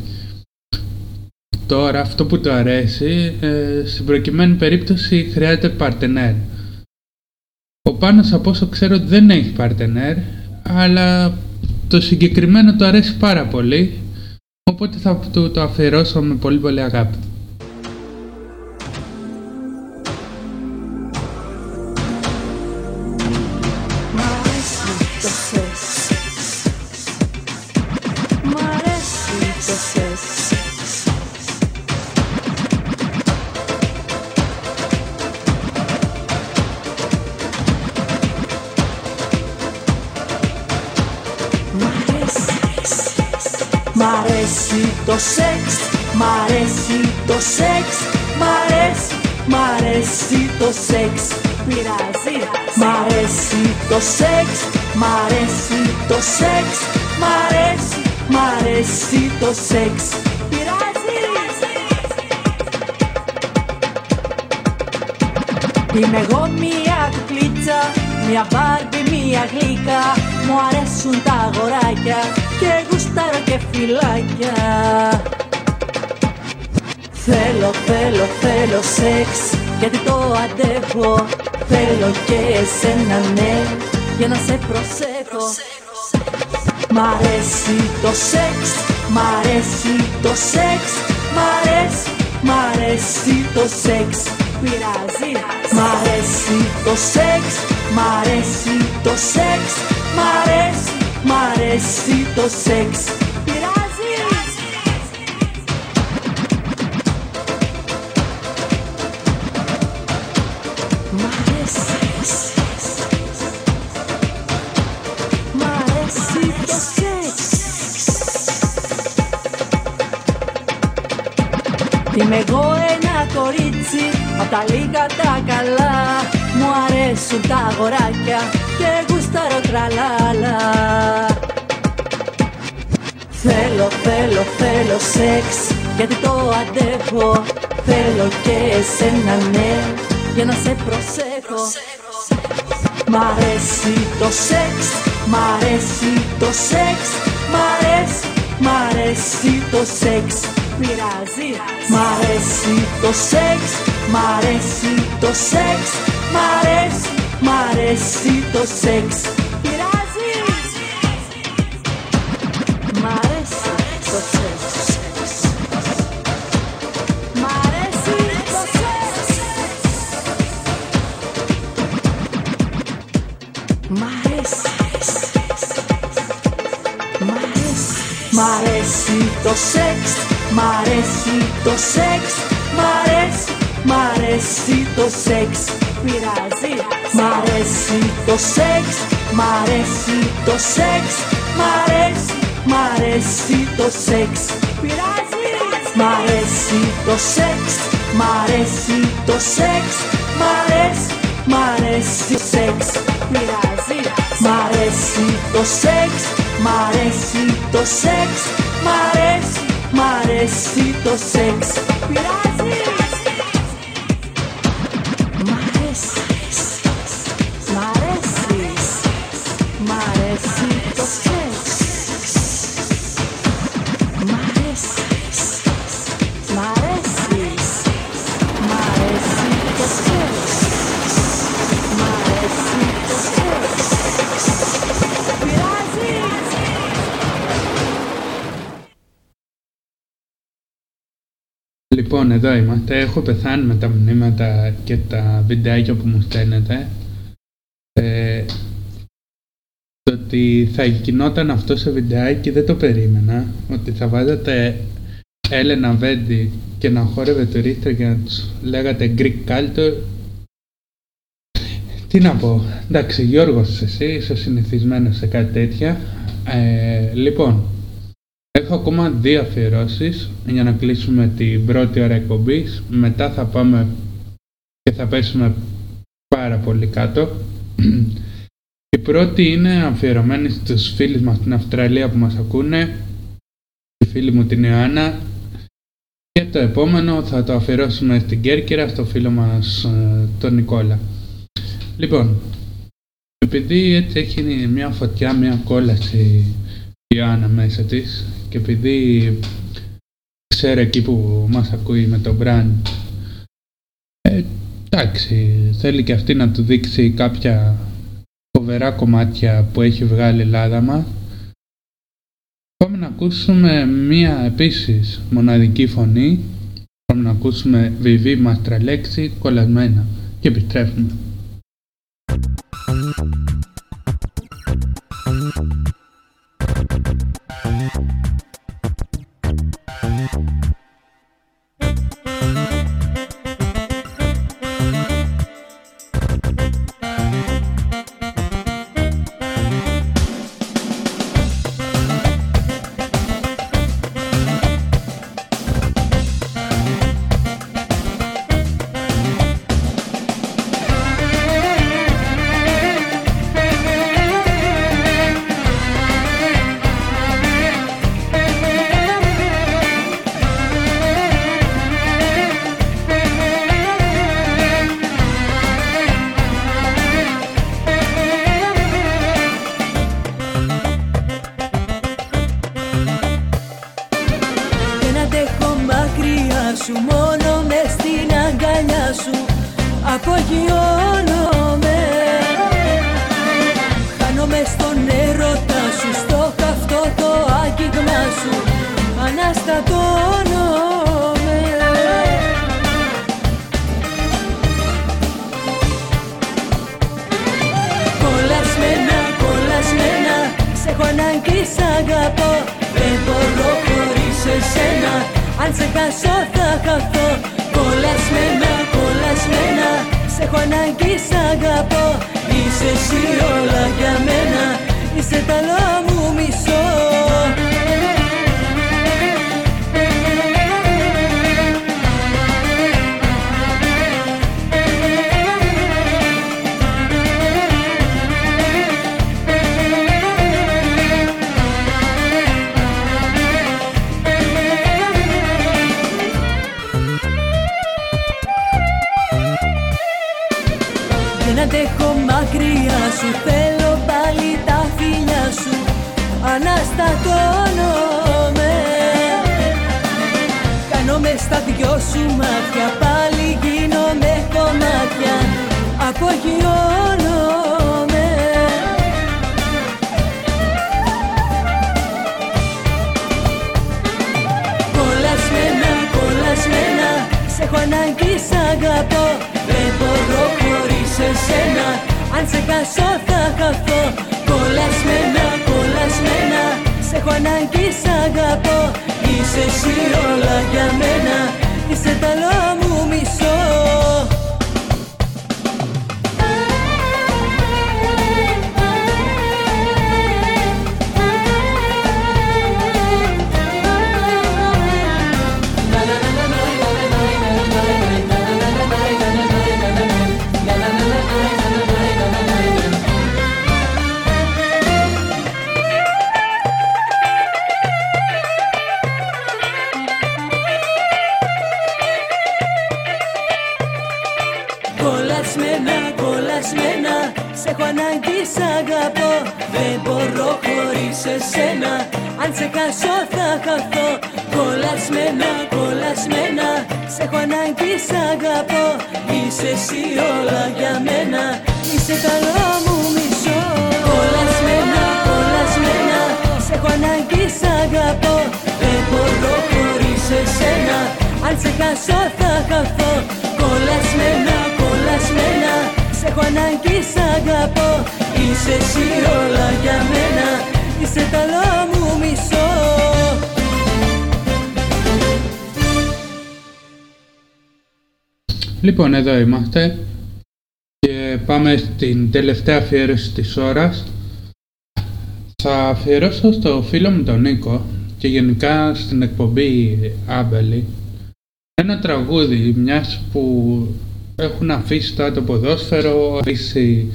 τώρα αυτό που του αρέσει, ε, στην προκειμένη περίπτωση χρειάζεται παρτενέρ. Ο Πάνος από όσο ξέρω δεν έχει παρτενέρ, αλλά το συγκεκριμένο του αρέσει πάρα πολύ, οπότε θα του το αφιερώσω με πολύ πολύ αγάπη. Το σεξ Μ' αρέσει το σεξ Μ' αρέσει Μ' αρέσει το σεξ. Πειράζει. Μ' αρέσει το σεξ Μ' αρέσει το σεξ Μ' αρέσει Μ' αρέσει το σεξ. Πειράζει. Είμαι εγώ μια κουκλίτσα, μια μπάρμπι, μια γλύκα Μου αρέσουν τα αγοράκια και γουστάρω και φυλάκια. Θέλω, θέλω, θέλω σεξ γιατί το αντέχω. Θέλω και εσένα ναι για να σε προσέχω. Μ' αρέσει το σεξ, μ' αρέσει το σεξ Μ' αρέσει, μ' αρέσει το σεξ Πειράζει. Μ' αρέσει το σεξ, μ' αρέσει το σεξ Μ' αρέσει, μ' αρέσει το σεξ. Πειράζει. Μ' αρέσει Μ' αρέσει το σεξ. Είμαι εγώ ένα κορίτσι Απ' τα λίγα τα καλά Μου αρέσουν τα αγοράκια Και γουστάρω τραλάλα. Θέλω, θέλω, θέλω σεξ Γιατί το αντέχω. Θέλω και εσένα ναι Για να σε προσέχω. Μ' αρέσει το σεξ Μ' αρέσει το σεξ Μ' αρέσει, μ' αρέσει το σεξ Πειράζει. Μ' αρέσει το σεξ Μ' αρέσει το σεξ Μ' αρέσει, μ' αρέσει το σεξ. Πειράζει. Μ' αρέσει το σεξ. Μ' αρέσει το σεξ. Μ' αρέσει Μ' αρέσει Μ' αρέσει το σεξ Μ' αρέσει το σεξ Μ' αρέσει Μ' αρέσει το σεξ Πειράζει Μ' αρέσει το σεξ Μ' αρέσει το σεξ Μ' αρέσει Μ' αρέσει το σεξ Πειράζει Μ' αρέσει το σεξ Μ' αρέσει το σεξ Μ' αρέσει Μ' αρέσει το σεξ Πειράζει Μ' αρέσει το σεξ Μ' αρέσει το σεξ Μ' αρέσει Μ' αρέσει το σεξ. Πειράζει Λοιπόν, εδώ είμαστε. Έχω πεθάνει με τα μηνύματα και τα βιντεάκια που μου στέλνετε. Ε, το ότι θα γινόταν αυτό σε βιντεάκι δεν το περίμενα. Ότι θα βάζατε Έλενα Βέντι και να χόρευε τουρίστρα και να τους λέγατε Greek Culture. Τι να πω. Εντάξει, Γιώργος εσύ, είσαι συνηθισμένος σε κάτι τέτοια. Ε, λοιπόν, Έχω ακόμα δύο αφιερώσεις για να κλείσουμε την πρώτη ώρα εκπομπής. Μετά θα πάμε και θα πέσουμε πάρα πολύ κάτω. Η πρώτη είναι αφιερωμένη στους φίλους μας στην Αυστραλία που μας ακούνε. Η φίλη μου την Ιωάννα Και το επόμενο θα το αφιερώσουμε στην Κέρκυρα στο φίλο μας ε, τον Νικόλα. Λοιπόν, επειδή έτσι έχει μια φωτιά, μια κόλαση η Άννα μέσα της. Και επειδή ξέρω εκεί που μας ακούει με το brand ε, εντάξει, θέλει και αυτή να του δείξει κάποια φοβερά κομμάτια που έχει βγάλει η Ελλάδα μας. Πάμε να ακούσουμε μία επίσης μοναδική φωνή. Πάμε να ακούσουμε βιβί μαστραλέξη κολλασμένα. Και επιστρέφουμε Να σ' αγαπώ. Είσαι εσύ όλα για μένα. Είσαι τα μου μισό. δυο σου μάτια πάλι γίνομαι κομμάτια απογειώνομαι Κολλασμένα, κολλασμένα σε έχω ανάγκη σ' αγαπώ. Δεν μπορώ χωρίς εσένα αν σε χάσω θα χαθώ. Κολλασμένα, κολλασμένα σε έχω ανάγκη σ' Είσαι εσύ όλα για μένα σε ταλάμου μισό. σ' αγαπώ. Δεν μπορώ χωρίς εσένα. Αν σε χάσω θα χαθώ. Κολλασμένα, κολλασμένα Σ' έχω ανάγκη, σ' αγαπώ. Είσαι εσύ όλα για μένα. Είσαι καλό μου μισό. Κολλασμένα, κολλασμένα Σ' έχω ανάγκη, σ' αγαπώ. Δεν μπορώ χωρίς εσένα. Αν σε χάσω θα χαθώ. Κολλασμένα, κολλασμένα Σ' έχω ανάγκη, σ' αγαπώ. Λοιπόν, εδώ είμαστε και πάμε στην τελευταία αφιέρωση της ώρας. Θα αφιερώσω στο φίλο μου τον Νίκο και γενικά στην εκπομπή Άμπελη ένα τραγούδι μιας που έχουν αφήσει τώρα το ποδόσφαιρο, αφήσει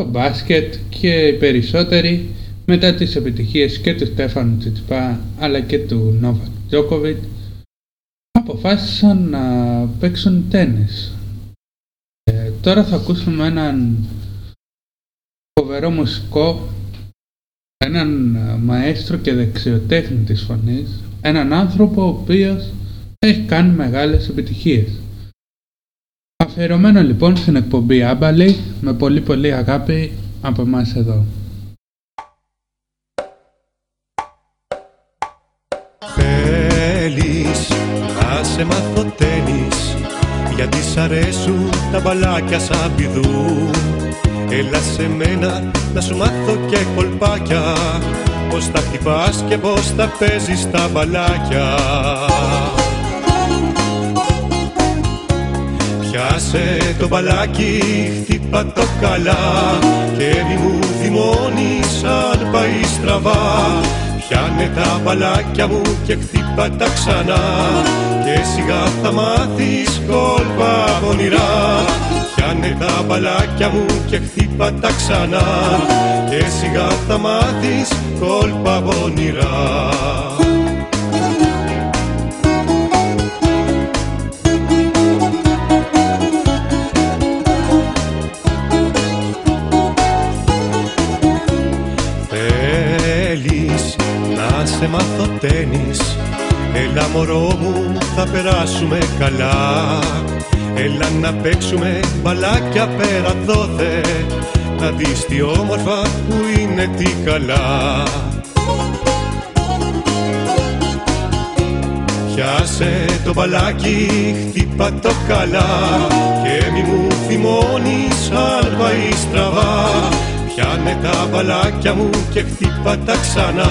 το μπάσκετ και οι περισσότεροι μετά τις επιτυχίες και του Στέφανου Τσιτσπά αλλά και του Νόβα Τζόκοβιτς αποφάσισαν να παίξουν τένις. Ε, τώρα θα ακούσουμε έναν φοβερό μουσικό, έναν μαέστρο και δεξιοτέχνη της φωνής, έναν άνθρωπο ο οποίος έχει κάνει μεγάλες επιτυχίες. Αφιερωμένο λοιπόν στην εκπομπή Άμπαλη με πολύ πολύ αγάπη από εμάς εδώ. Θέλεις να σε μάθω τένις γιατί σ' αρέσουν τα μπαλάκια σαν πηδού Έλα σε μένα να σου μάθω και κολπάκια πως τα χτυπάς και πως τα παίζεις τα μπαλάκια Πιάσε το μπαλάκι, χτύπα το καλά. Και μη μου θυμώνεις αν πάει στραβά. Πιάνε τα μπαλάκια μου και χτύπα τα ξανά. Και σιγά θα μάθεις κόλπα πονηρά. Πιάνε τα μπαλάκια μου και χτύπα τα ξανά. Και σιγά θα μάθεις κόλπα πονηρά μωρό μου θα περάσουμε καλά. Έλα να παίξουμε μπαλάκια πέρα δόθε Να δεις τι όμορφα που είναι τι καλά. Πιάσε το μπαλάκι, χτύπα το καλά. Και μη μου θυμώνεις αν πάει στραβά Πιάνε τα μπαλάκια μου και χτύπα τα ξανά.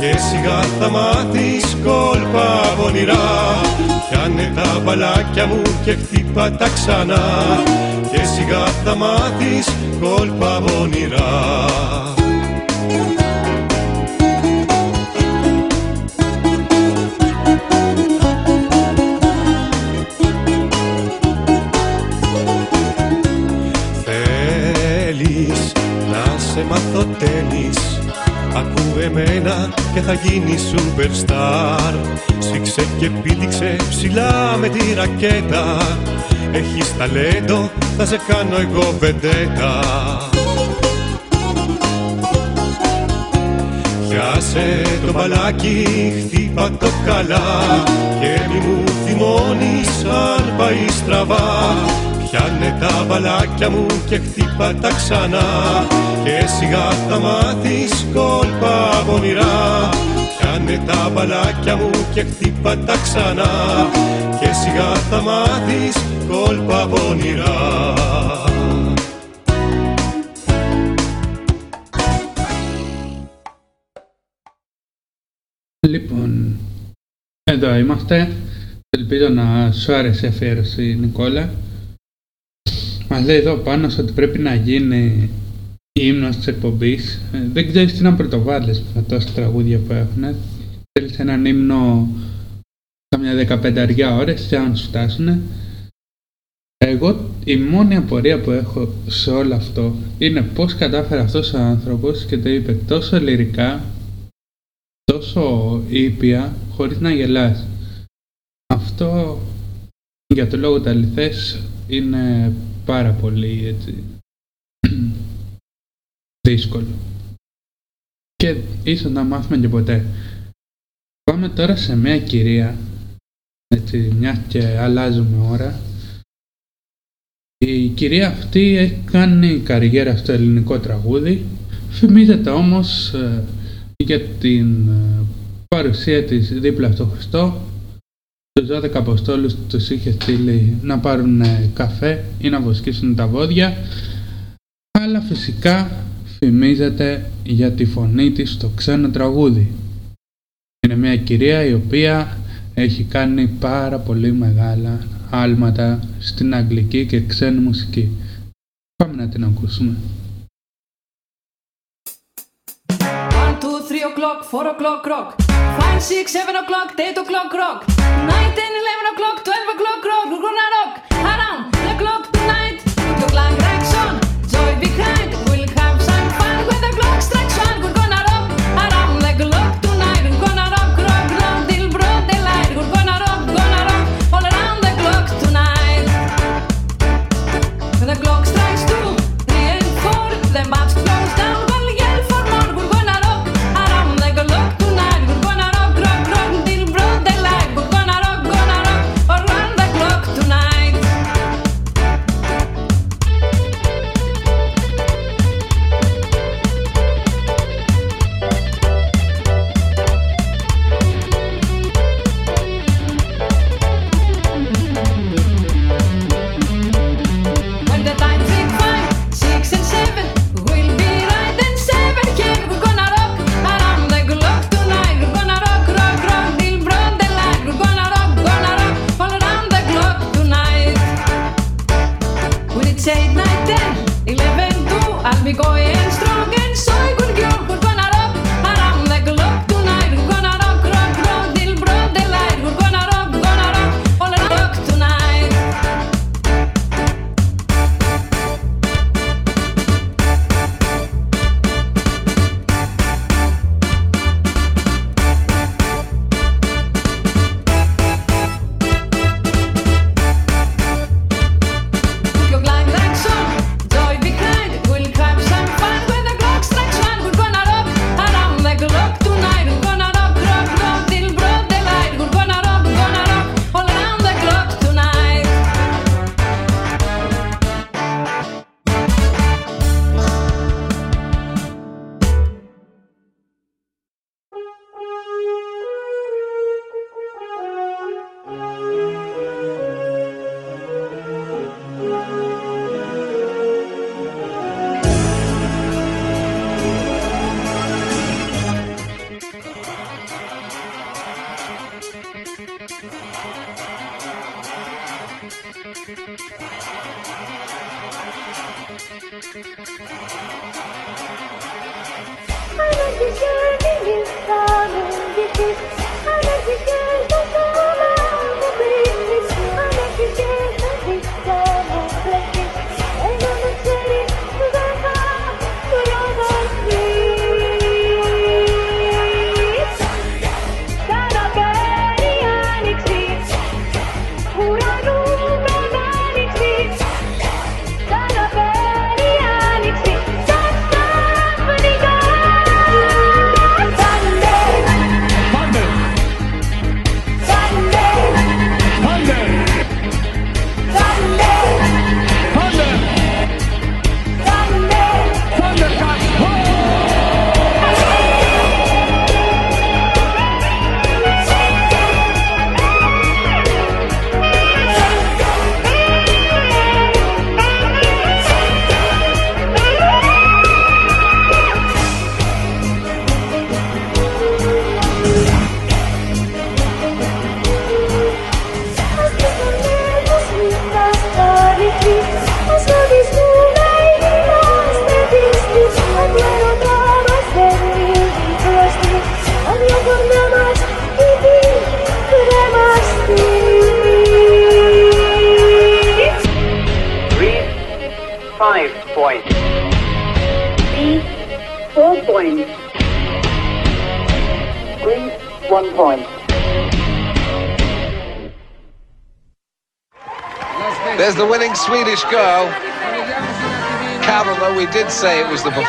Και σιγά θα μάθεις κόλπα πονηρά. Πιάνε τα μπαλάκια μου και χτύπα τα ξανά. Και σιγά θα μάθεις κόλπα πονηρά εμένα και θα γίνει superstar. Σφίξε και πήδηξε ψηλά με τη ρακέτα. Έχεις ταλέντο, θα σε κάνω εγώ βεντέτα. Πιάσε το μπαλάκι, χτύπα το καλά. Και μη μου θυμώνεις αν πάει στραβά Πιάνε τα μπαλάκια μου και χτύπα τα ξανά Και σιγά θα μάθεις κόλπα πονηρά Πιάνε τα μπαλάκια μου και χτύπα τα ξανά Και σιγά θα μάθεις κόλπα πονηρά Λοιπόν, εδώ είμαστε. Ελπίζω να σου άρεσε η αφιέρωση Νικόλα. Μας λέει εδώ πάνω ότι πρέπει να γίνει η ύμνος της εκπομπής. Ε, δεν ξέρεις τι να πρωτοβάλλεις με τόσα τραγούδια που έχουν. Θέλεις έναν ύμνο καμιά δεκαπενταριά ώρες και αν σου φτάσουνε. Εγώ η μόνη απορία που έχω σε όλο αυτό είναι πώς κατάφερε αυτός ο άνθρωπος και το είπε τόσο λυρικά, τόσο ήπια, χωρίς να γελάς. Αυτό για το λόγο τα αληθές είναι πάρα πολύ έτσι δύσκολο. Και ίσως να μάθουμε και ποτέ. Πάμε τώρα σε μια κυρία, έτσι μια και αλλάζουμε ώρα. Η κυρία αυτή έχει κάνει καριέρα στο ελληνικό τραγούδι, φημίζεται όμως ε, για την ε, παρουσία της δίπλα στο Χριστό τους 12 Αποστόλους τους είχε στείλει να πάρουν ε, καφέ ή να βοσκήσουν τα βόδια αλλά φυσικά φημίζεται για τη φωνή της στο ξένο τραγούδι. Είναι μια κυρία η οποία έχει κάνει πάρα πολύ μεγάλα άλματα στην αγγλική και ξένη μουσική. Πάμε να την ακούσουμε. 1, 2, 3 o'clock, 4 o'clock, rock. 5, 6, 7 o'clock, 8 o'clock, rock. 9, 10, 11 o'clock, 12 o'clock, rock. We're gonna rock around the clock tonight.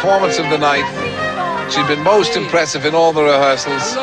Performance of the night. She'd been most impressive in all the rehearsals.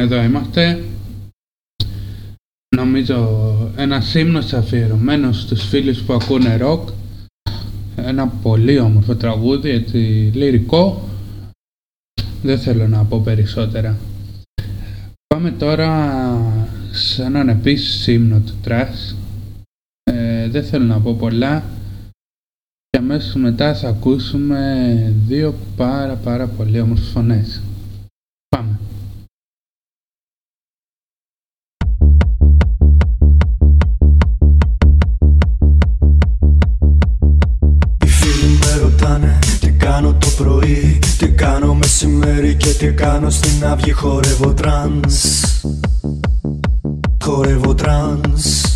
Εδώ είμαστε. Νομίζω ένα ύμνος αφιερωμένος στους φίλους που ακούνε ροκ. Ένα πολύ όμορφο τραγούδι, έτσι λυρικό. Δεν θέλω να πω περισσότερα. Πάμε τώρα σε έναν επίσης ύμνο του trash. Ε, δεν θέλω να πω πολλά. Και αμέσως μετά θα ακούσουμε δύο πάρα πάρα πολύ όμορφες φωνές. Κάνω στην αυγή Χορεύω τρανς. Χορεύω τρανς. Τρανς,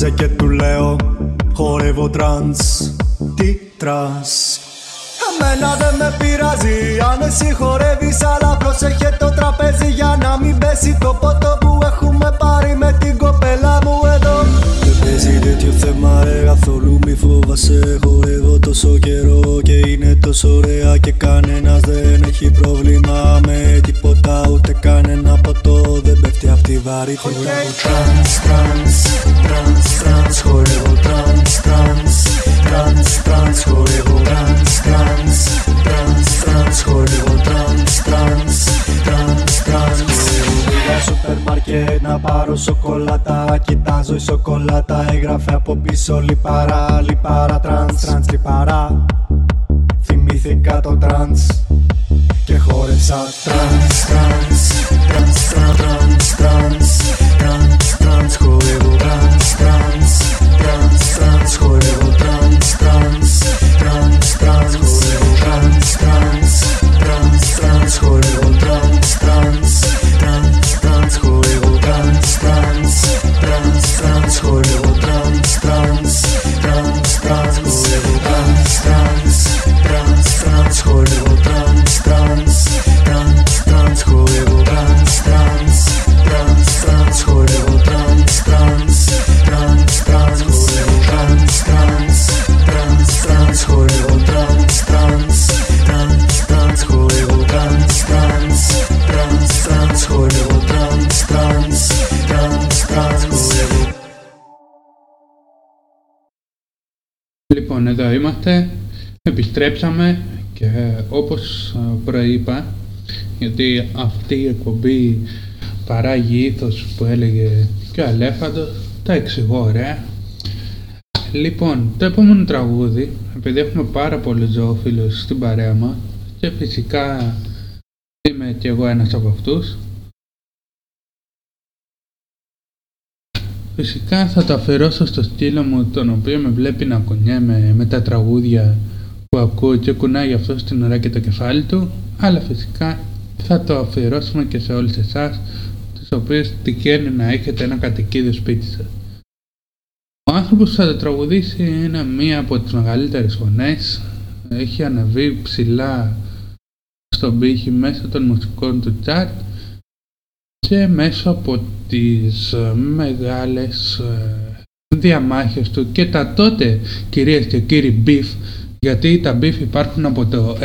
με κοιτάζει και του λέω χορεύω trance. Τι trance Εμένα δεν με πειράζει αν εσύ χορεύεις Αλλά πρόσεχε το τραπέζι για να μην πέσει το ποτό που έχουμε πάρει με την κοπέλα μου εδώ. Δεν παίζει τέτοιο θέμα ρε καθόλου μη φόβασαι Χορεύω τόσο καιρό και είναι τόσο ωραία Και κανένας δεν έχει πρόβλημα με τίποτα body to τράνς τράνς τράνς trans, trans, τράνς τράνς τράνς trans, trans, τράνς τράνς τράνς trans, trans, τράνς τράνς τράνς Πήγα σούπερ να πάρω σοκολάτα. Κοιτάζω η σοκολάτα έγραφε από πίσω λιπαρά Λιπαρά τρανς, τρανς λιπαρά. Θυμήθηκα το τρανς και χόρεψα. Τρανς, τρανς, τρανς, τρανς, τρανς εδώ είμαστε, επιστρέψαμε και όπως ε, προείπα, γιατί αυτή η εκπομπή παράγει ήθος που έλεγε και ο Αλέφαντος, τα εξηγώ ωραία. Λοιπόν, το επόμενο τραγούδι, επειδή έχουμε πάρα πολλούς ζωόφιλους στην παρέα μας και φυσικά είμαι και εγώ ένας από αυτούς, Φυσικά θα το αφιερώσω στο στήλο μου τον οποίο με βλέπει να κουνιέμαι με τα τραγούδια που ακούω και κουνάει αυτό στην ώρα και το κεφάλι του. Αλλά φυσικά θα το αφιερώσουμε και σε όλους εσάς τους οποίους τυχαίνει να έχετε ένα κατοικίδιο σπίτι σας. Ο άνθρωπος που θα το τραγουδήσει είναι μία από τις μεγαλύτερες φωνές. Έχει ανεβεί ψηλά στον πύχη μέσω των μουσικών του τσάρτ και μέσω από τις ε, μεγάλες ε, διαμάχες του και τα τότε κυρίες και κύριοι beef γιατί τα beef υπάρχουν από το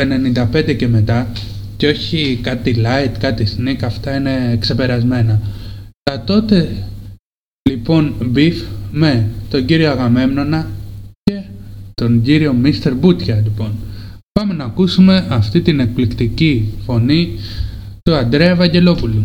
95 και μετά και όχι κάτι light, κάτι sneak, αυτά είναι ξεπερασμένα. Τα τότε λοιπόν beef με τον κύριο Αγαμέμνονα και τον κύριο Mr. Μπούτια λοιπόν. Πάμε να ακούσουμε αυτή την εκπληκτική φωνή του Αντρέα Ευαγγελόπουλου.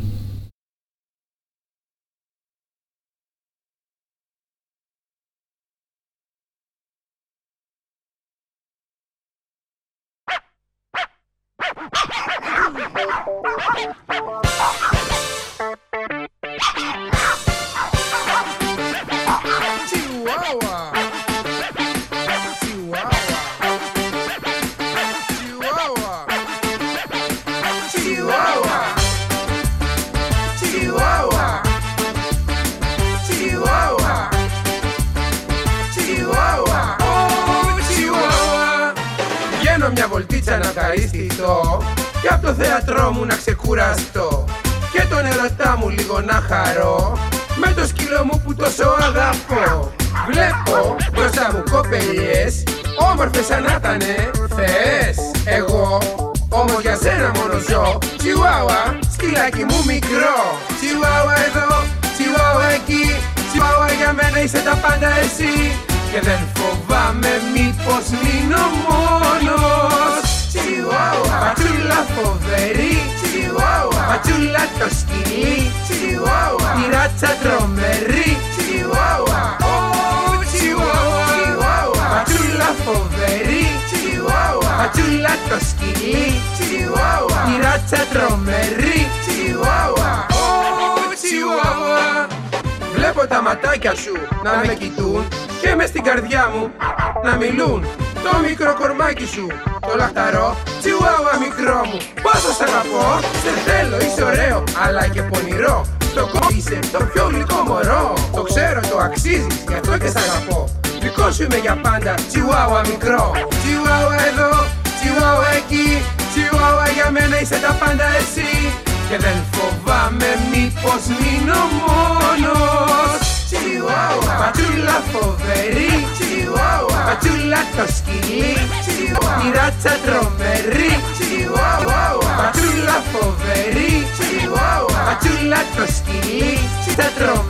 Τσιουάουα Η ράτσα τρομερή Τσιουάουα Πατσούλα φοβερή Τσιουάουα Πατσούλα το σκυλί Τα τρομερή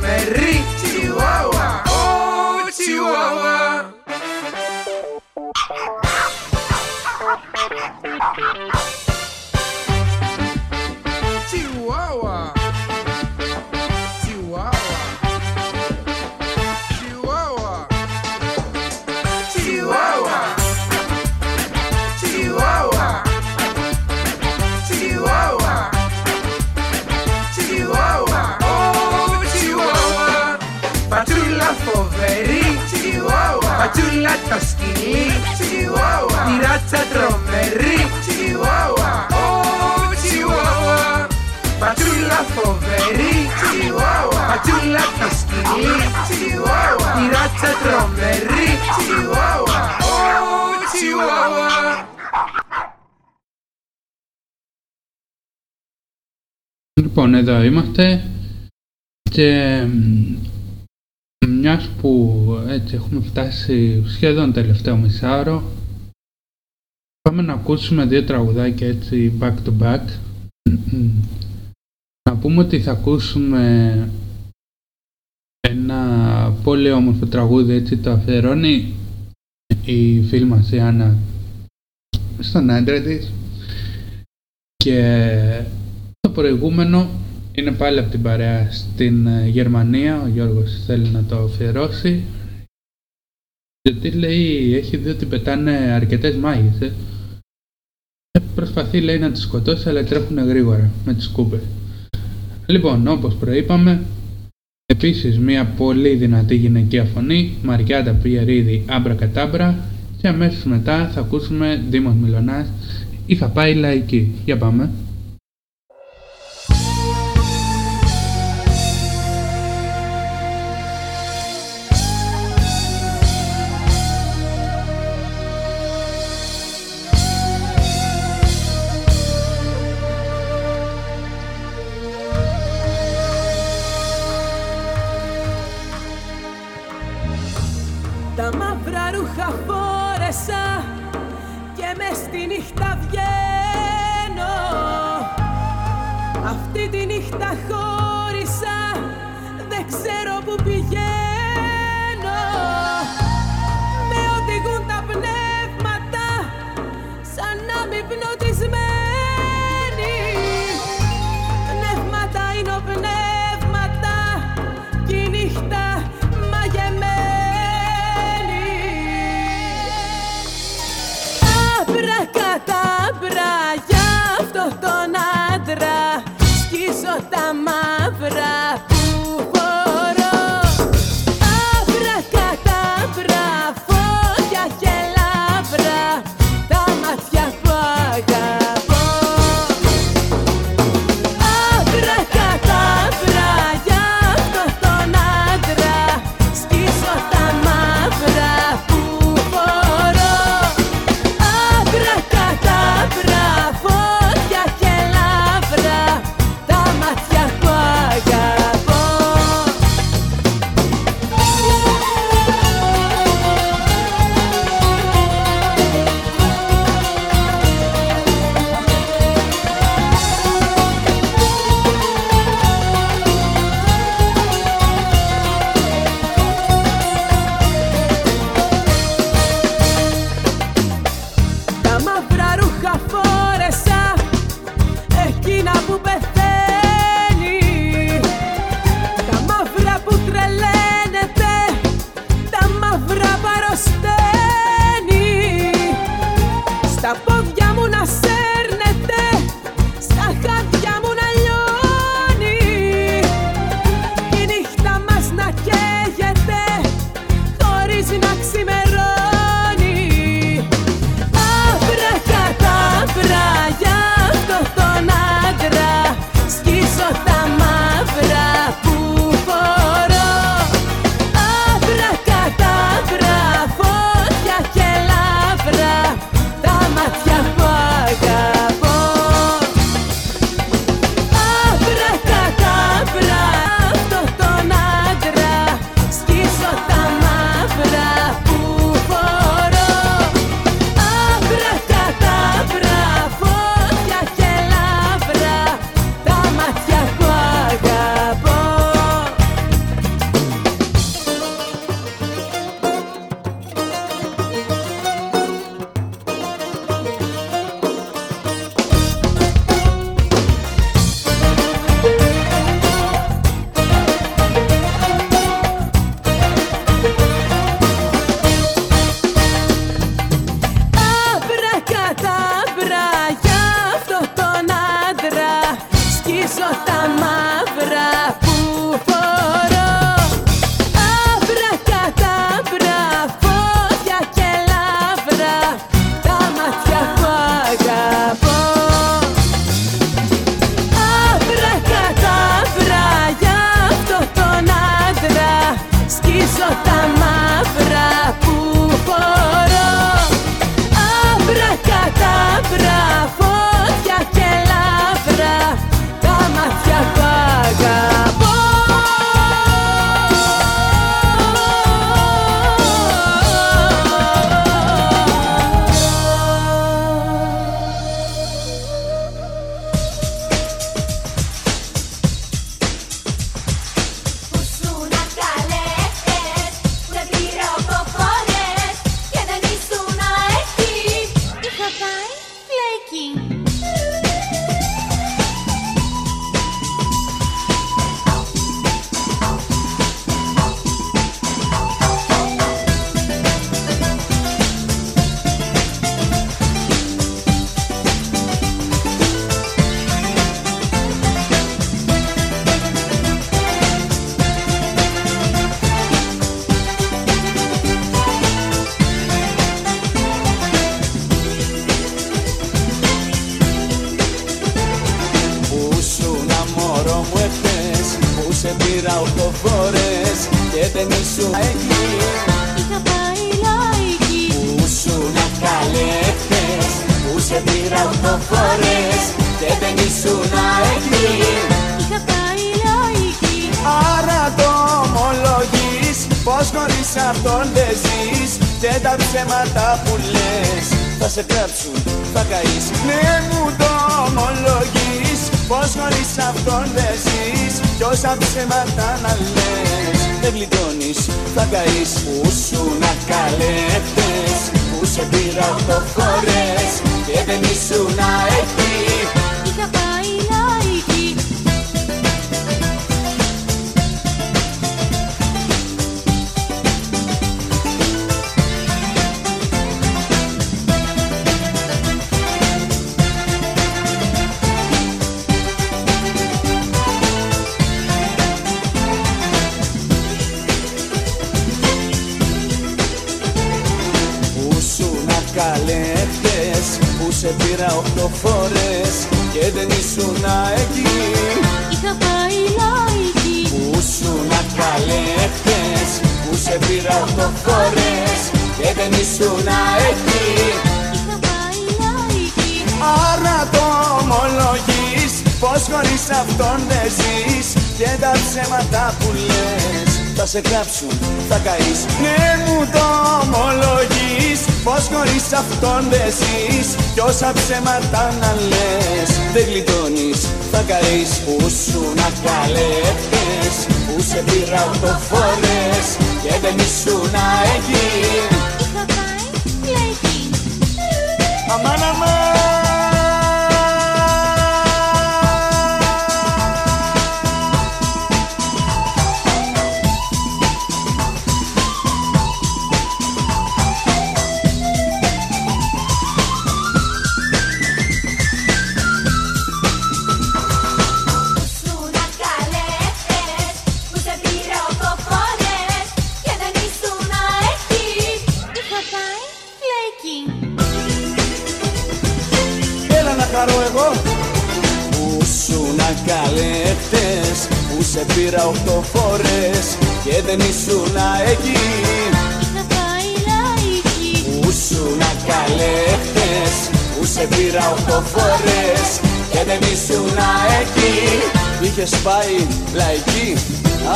εδώ είμαστε. Και μ, μιας που έτσι έχουμε φτάσει σχεδόν τελευταίο μισάωρο πάμε να ακούσουμε δύο τραγουδάκια έτσι back to back. Να πούμε ότι θα ακούσουμε ένα πολύ όμορφο τραγούδι έτσι το αφιερώνει η φίλη μας η Άννα στον άντρα της. Και το προηγούμενο είναι πάλι από την παρέα στην ε, Γερμανία. Ο Γιώργος θέλει να το αφιερώσει. Γιατί λέει, έχει δει ότι πετάνε αρκετές μάγες. Ε. Ε, Προσπαθεί λέει να τις σκοτώσει αλλά τρέχουν γρήγορα με τις σκούπες. Λοιπόν, όπως προείπαμε, επίσης μια πολύ δυνατή γυναικεία φωνή, Μαριάντα Πιερίδη Άμπρα Κατάμπρα και αμέσως μετά θα ακούσουμε Δήμος Μιλωνάς Είχα πάει λαϊκή. Για πάμε. Νύχτα βγαίνω. Αυτή τη νύχτα χώρισα, δεν ξέρω που πηγαίνω που σε πήρα οκτώ φορές και δεν ήσουν εκεί Είχα πάει λαϊκή Άρα το ομολογείς πως χωρίς αυτόν δεν ζεις. Και τα ψέματα που λες θα σε κλάψουν, θα καείς. Ναι μου το ομολογείς πως χωρίς αυτόν δεν ζεις. Κι όσα ψέματα να λες δεν γλιτώνεις, θα καείς. Που σου να καλέπτες που σε πήρα οκτώ φορές και δεν ήσουν εκεί Είχα πάει λαϊκή Αμάν αμάν σε πήρα οκτώ φορές Και δεν ήσουν εκεί Είχα πάει λαϊκή Που σου να καλέχτες Που σε πήρα οκτώ φορές Και δεν ήσουν εκεί Είχες πάει λαϊκή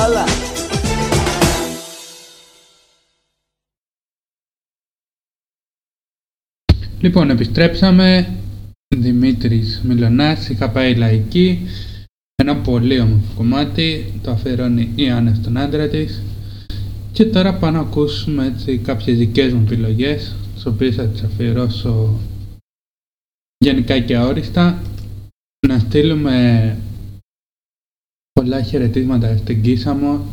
Αλλά Λοιπόν, επιστρέψαμε. Δημήτρης Μιλωνάς, είχα πάει λαϊκή. Ένα πολύ όμορφο κομμάτι, το αφιερώνει η Άννα στον άντρα της. Και τώρα πάμε να ακούσουμε έτσι κάποιες δικές μου επιλογές, τις οποίες θα τις αφιερώσω γενικά και αόριστα. Να στείλουμε πολλά χαιρετίσματα στην Κίσαμο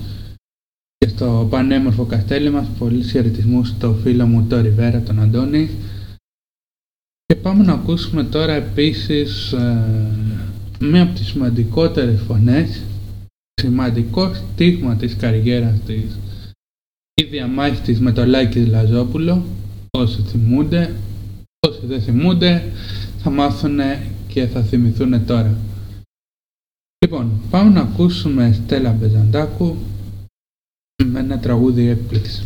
και στο πανέμορφο καστέλι μας. Πολλούς χαιρετισμούς στο φίλο μου το Ριβέρα, τον Αντώνη. Και πάμε να ακούσουμε τώρα επίσης ε, μία από τις σημαντικότερες φωνές, σημαντικό στίγμα της καριέρας της, η διαμάχη της με το Λάκη Λαζόπουλο, όσοι θυμούνται, όσοι δεν θυμούνται, θα μάθουν και θα θυμηθούν τώρα. Λοιπόν, πάμε να ακούσουμε Στέλλα Μπεζαντάκου με ένα τραγούδι έκπληξη.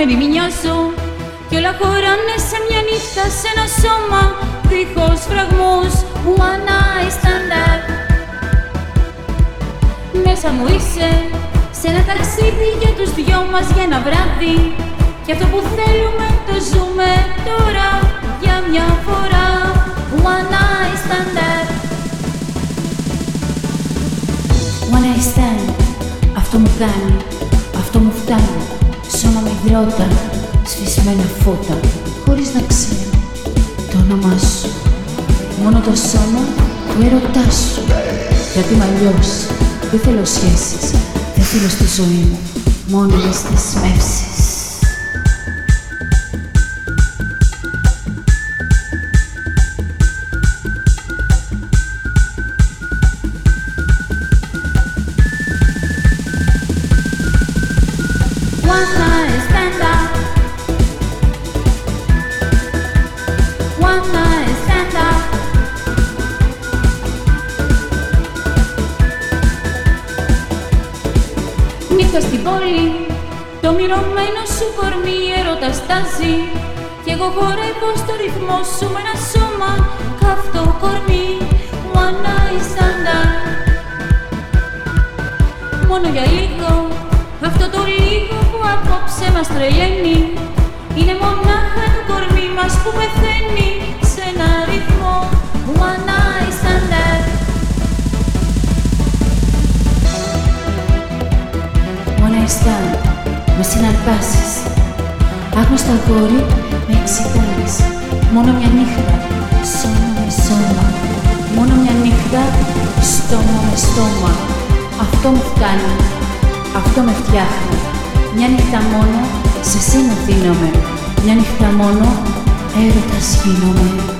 Σώμα χαμένη μη νιώσω κι όλα χωράνε σε μια νύχτα σε ένα σώμα δίχως φραγμούς One night standard Μέσα μου είσαι σε ένα ταξίδι για τους δυο μας για ένα βράδυ και αυτό που θέλουμε το ζούμε τώρα για μια φορά One night standard One night stand Αυτό μου κάνει, αυτό μου φτάνει Σώμα με υδρότα, σβησμένα φώτα Χωρίς να ξέρω το όνομά σου. Μόνο το σώμα του έρωτά σου. Γιατί είμαι αλλιώς, δεν θέλω σχέσεις Δεν θέλω στη ζωή μου Μόνο τις δεσμεύσεις κι εγώ χορεύω στο ρυθμό σου με ένα σώμα καυτό κορμί One night stand up. Μόνο για λίγο, αυτό το λίγο που απόψε μας τρελαίνει είναι μονάχα το κορμί μας που πεθαίνει σε ένα ρυθμό One night standard One night stand με συναρπάσεις Άγνωστο αγόρι με εξητάρεις Μόνο μια νύχτα, σώμα με σώμα. Μόνο μια νύχτα, στόμα με στόμα. Αυτό μου φτάνει, αυτό με φτιάχνει. Μια νύχτα μόνο, σε σένα δίνομαι. Μια νύχτα μόνο, έρωτας γίνομαι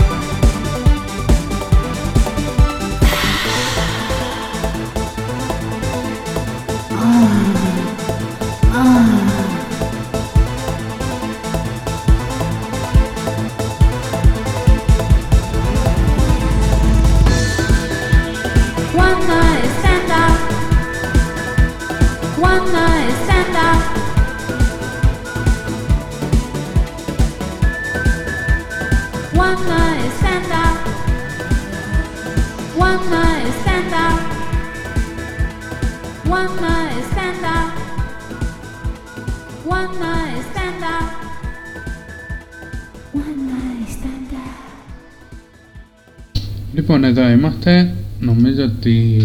Λοιπόν, εδώ είμαστε. Νομίζω ότι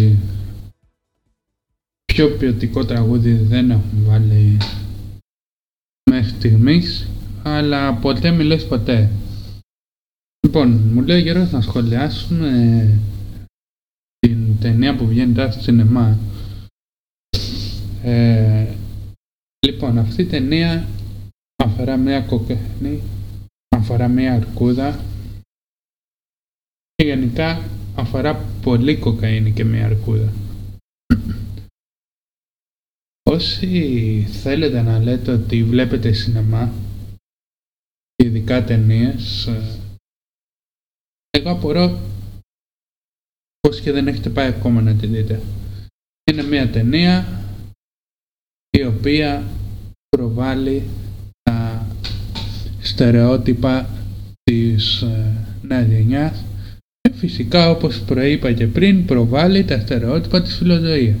πιο ποιοτικό τραγούδι δεν έχουμε βάλει μέχρι στιγμής, αλλά ποτέ μιλές ποτέ. Λοιπόν, μου λέει ο Γιώργος να σχολιάσουμε την ταινία που βγαίνει τώρα στο σινεμά. Ε, λοιπόν, αυτή η ταινία αφορά μια κοκαίνη, αφορά μια αρκούδα και γενικά αφορά πολύ κοκαίνη και μια αρκούδα. Όσοι θέλετε να λέτε ότι βλέπετε σινεμά και ειδικά ταινίες ε, εγώ απορώ πως και δεν έχετε πάει ακόμα να τη δείτε. Είναι μια ταινία η οποία προβάλλει τα στερεότυπα της ε, νέας γενιάς και φυσικά όπως προείπα και πριν προβάλλει τα στερεότυπα της φιλοζωίας.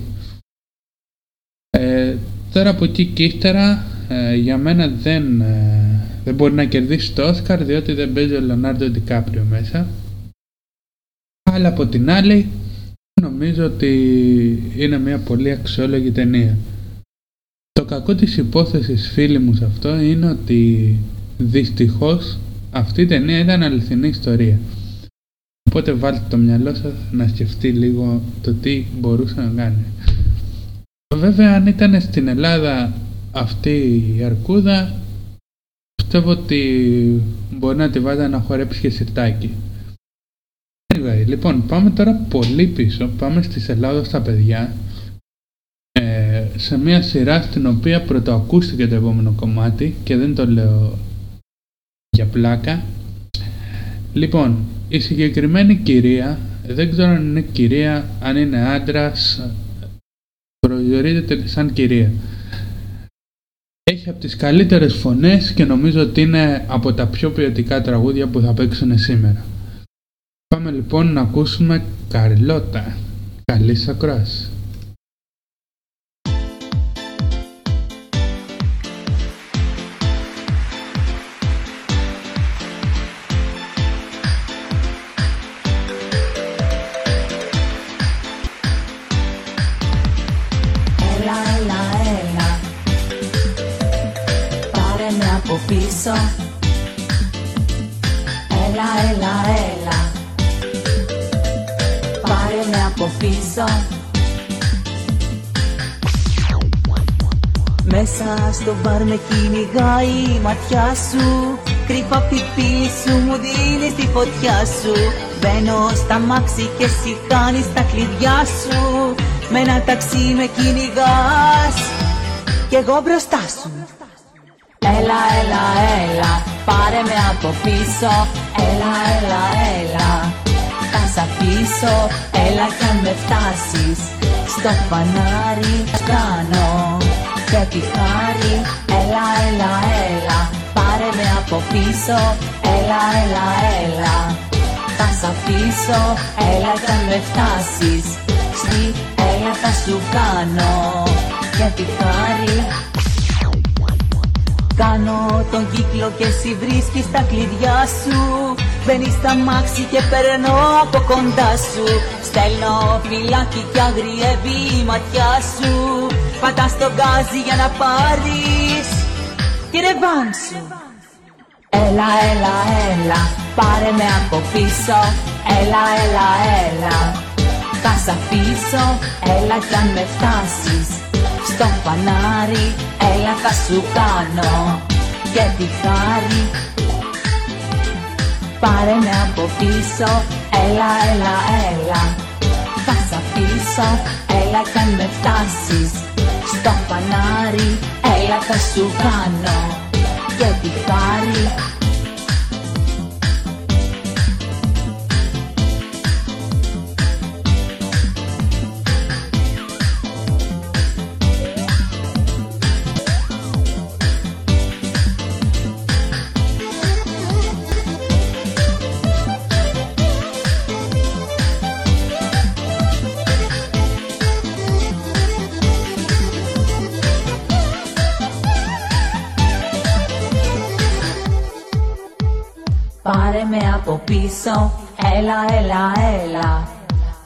Ε, τώρα από εκεί και ύστερα ε, για μένα δεν, ε, δεν μπορεί να κερδίσει το Όσκαρ διότι δεν παίζει ο Λεωνάρντο Ντικάπριο μέσα. Αλλά από την άλλη νομίζω ότι είναι μια πολύ αξιόλογη ταινία. Το κακό της υπόθεσης φίλοι μου σε αυτό είναι ότι δυστυχώς αυτή η ταινία ήταν αληθινή ιστορία. Οπότε βάλτε το μυαλό σας να σκεφτεί λίγο το τι μπορούσε να κάνει. Βέβαια αν ήταν στην Ελλάδα αυτή η αρκούδα πιστεύω ότι μπορεί να τη βάζα να χορέψει και σιρτάκι. Anyway, λοιπόν πάμε τώρα πολύ πίσω, πάμε στη Ελλάδα στα παιδιά ε, σε μια σειρά στην οποία πρωτοακούστηκε το επόμενο κομμάτι και δεν το λέω για πλάκα. Λοιπόν, η συγκεκριμένη κυρία, δεν ξέρω αν είναι κυρία, αν είναι άντρας, παρουσιάζεται σαν κυρία. Έχει από τις καλύτερες φωνές και νομίζω ότι είναι από τα πιο ποιοτικά τραγούδια που θα παίξουν σήμερα. Πάμε λοιπόν να ακούσουμε Καρλώτα. Καλή ακρόαση. Πίσω. Έλα, έλα, έλα. Πάρε με από πίσω. Μέσα στο μπαρ με κυνηγάει η ματιά σου. Κρύφα απ' τη πύλη σου μου δίνεις τη φωτιά σου. Μπαίνω στα μάξι και εσύ χάνεις τα κλειδιά σου. Με ένα ταξί με κυνηγάς. Κι εγώ μπροστά σου Έλα, έλα, έλα Πάρε με από πίσω. Έλα, έλα, έλα Θα σ' αφήσω. Έλα κι αν με φτάσεις Στο φανάρι κάνω. Και τη χάρη Έλα, έλα, έλα Πάρε με από πίσω. Έλα, έλα, έλα Θα σ' αφήσω. Έλα κι αν με φτάσεις Στη έλα θα σου κάνω. Και τη χάρη Κάνω τον κύκλο και εσύ βρίσκεις τα κλειδιά σου. Μπαίνεις στα μάξι και περνώ από κοντά σου. Στέλνω φυλάκι και αγριεύει η ματιά σου. Πατάς τον γκάζι για να πάρεις τη ρεβάν σου. Έλα, έλα, έλα, πάρε με από πίσω. Έλα, έλα, έλα, θα σ' αφήσω. Έλα κι αν με φτάσεις στο φανάρι Έλα θα σου κάνω και τη χάρη. Πάρε με από πίσω. Έλα, έλα, έλα Θα σ' αφήσω. Έλα κι αν με φτάσεις στο φανάρι Έλα θα σου κάνω και τη χάρη από πίσω, έλα, έλα, έλα.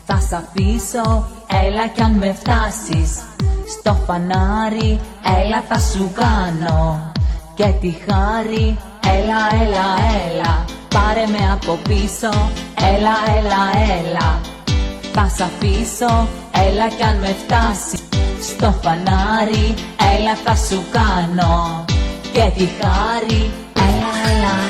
Θα σ' αφήσω, έλα κι αν με φτάσεις Στο φανάρι, έλα θα σου κάνω Και τη χάρη, έλα, έλα, έλα. Πάρε με από πίσω, έλα, έλα, έλα. Θα σ' αφήσω, έλα κι αν με φτάσεις Στο φανάρι, έλα θα σου κάνω Και τη χάρη, έλα, έλα, έλα. Έλα,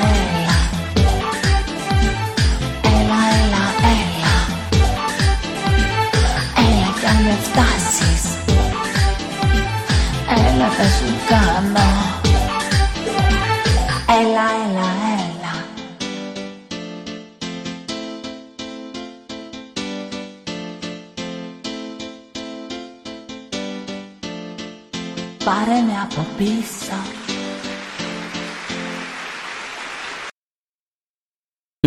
θα σου κάνω. Έλα, έλα, έλα. Πάρε με από πίσω.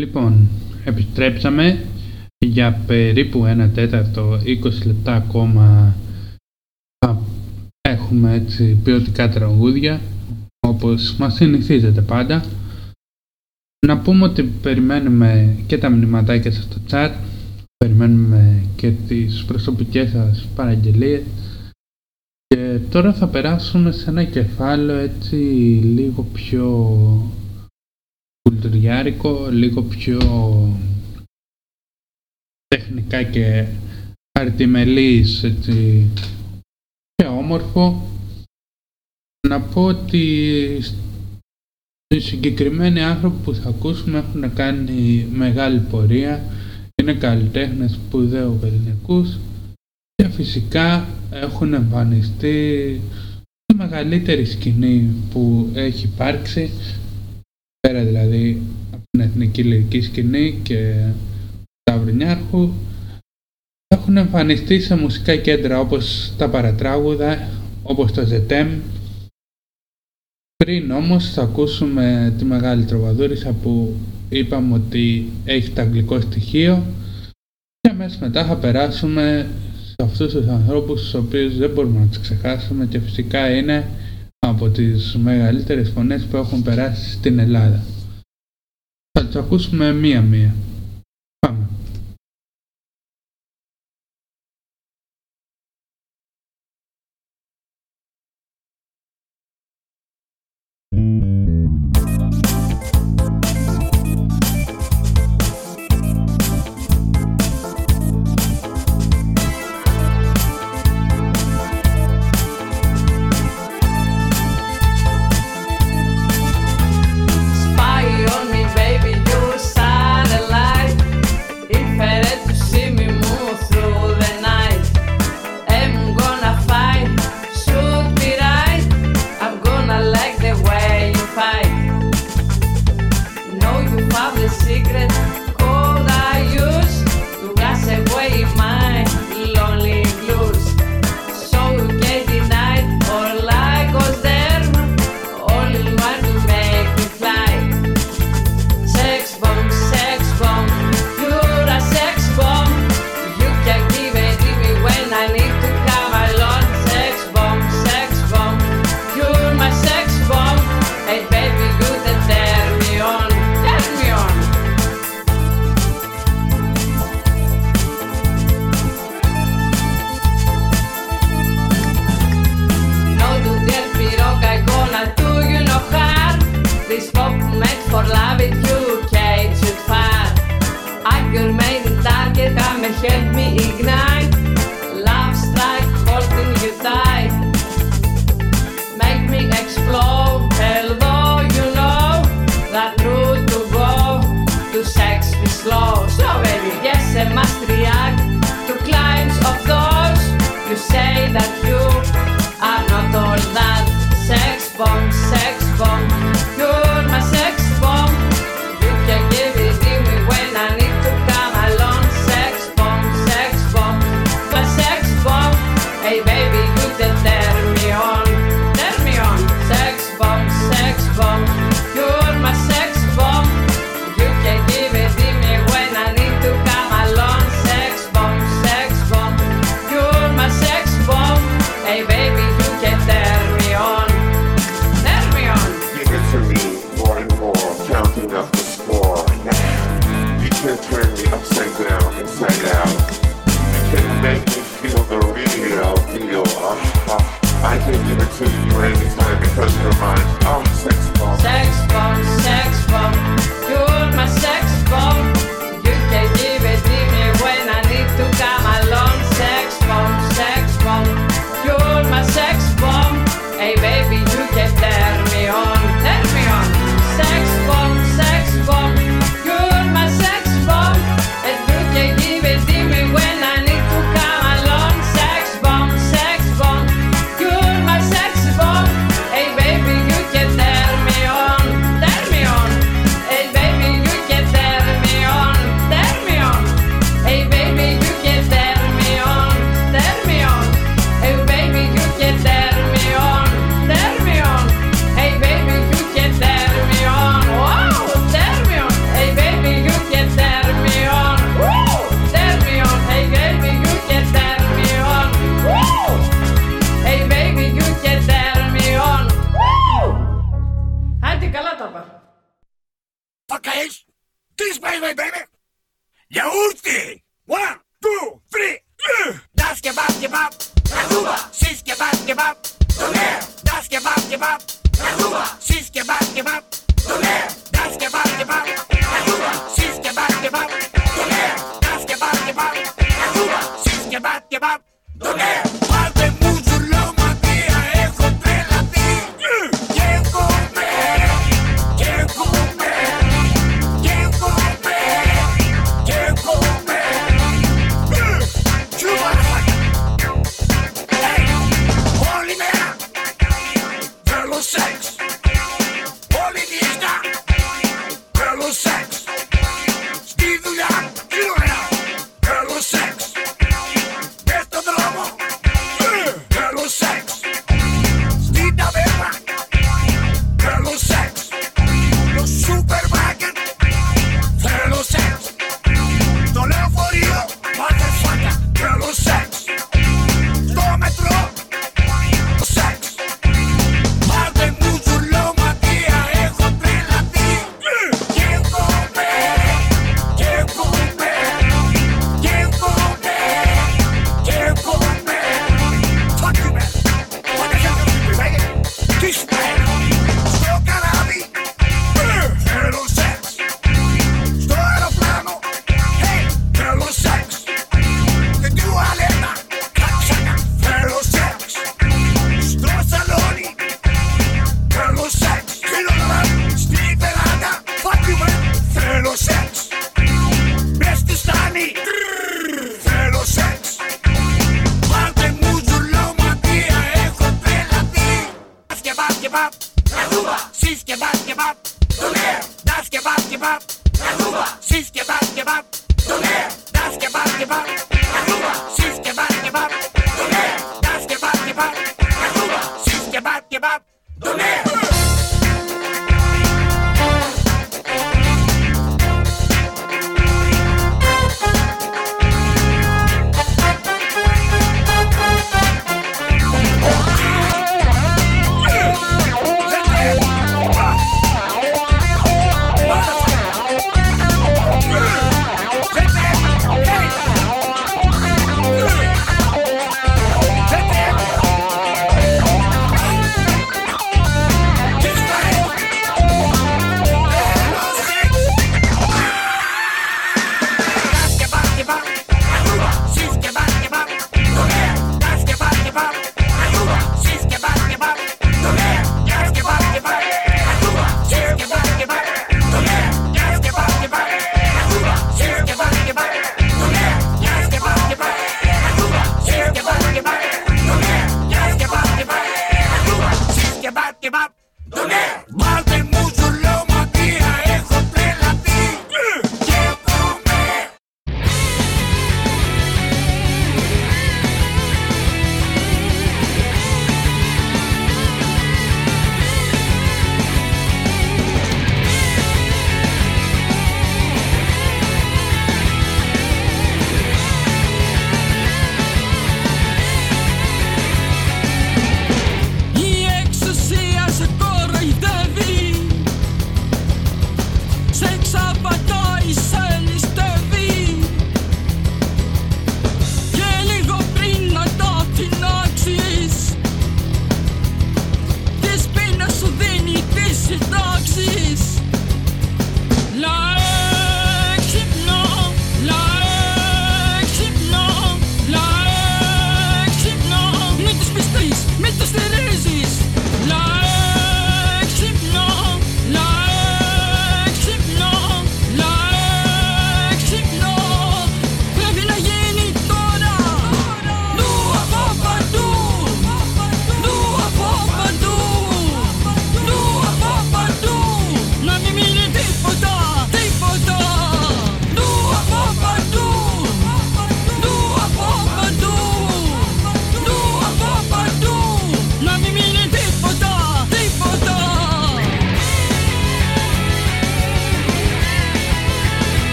Λοιπόν, επιστρέψαμε για περίπου ένα τέταρτο, 20 λεπτά ακόμα θα έχουμε έτσι ποιοτικά τραγούδια όπως μας συνηθίζεται πάντα. Να πούμε ότι περιμένουμε και τα μηνυματάκια σας στο chat, περιμένουμε και τις προσωπικές σας παραγγελίες και τώρα θα περάσουμε σε ένα κεφάλαιο έτσι λίγο πιο κουλτουριάρικο, λίγο πιο τεχνικά και αρτιμελής, έτσι, και όμορφο. Να πω ότι οι συγκεκριμένοι άνθρωποι που θα ακούσουμε έχουν κάνει μεγάλη πορεία, είναι καλλιτέχνες σπουδαίου ελληνικούς και φυσικά έχουν εμφανιστεί στη μεγαλύτερη σκηνή που έχει υπάρξει πέρα δηλαδή από την εθνική λυρική σκηνή και Σταυρινιάρχου έχουν εμφανιστεί σε μουσικά κέντρα όπως τα παρατράγουδα, όπως το ζετέμ. Πριν όμως θα ακούσουμε τη Μεγάλη Τροβαδούρισα που είπαμε ότι έχει το αγγλικό στοιχείο και αμέσως μετά θα περάσουμε σε αυτούς τους ανθρώπους τους οποίους δεν μπορούμε να τους ξεχάσουμε και φυσικά είναι από τις μεγαλύτερες φωνές που έχουν περάσει στην Ελλάδα. Θα τους ακούσουμε μία-μία. enough.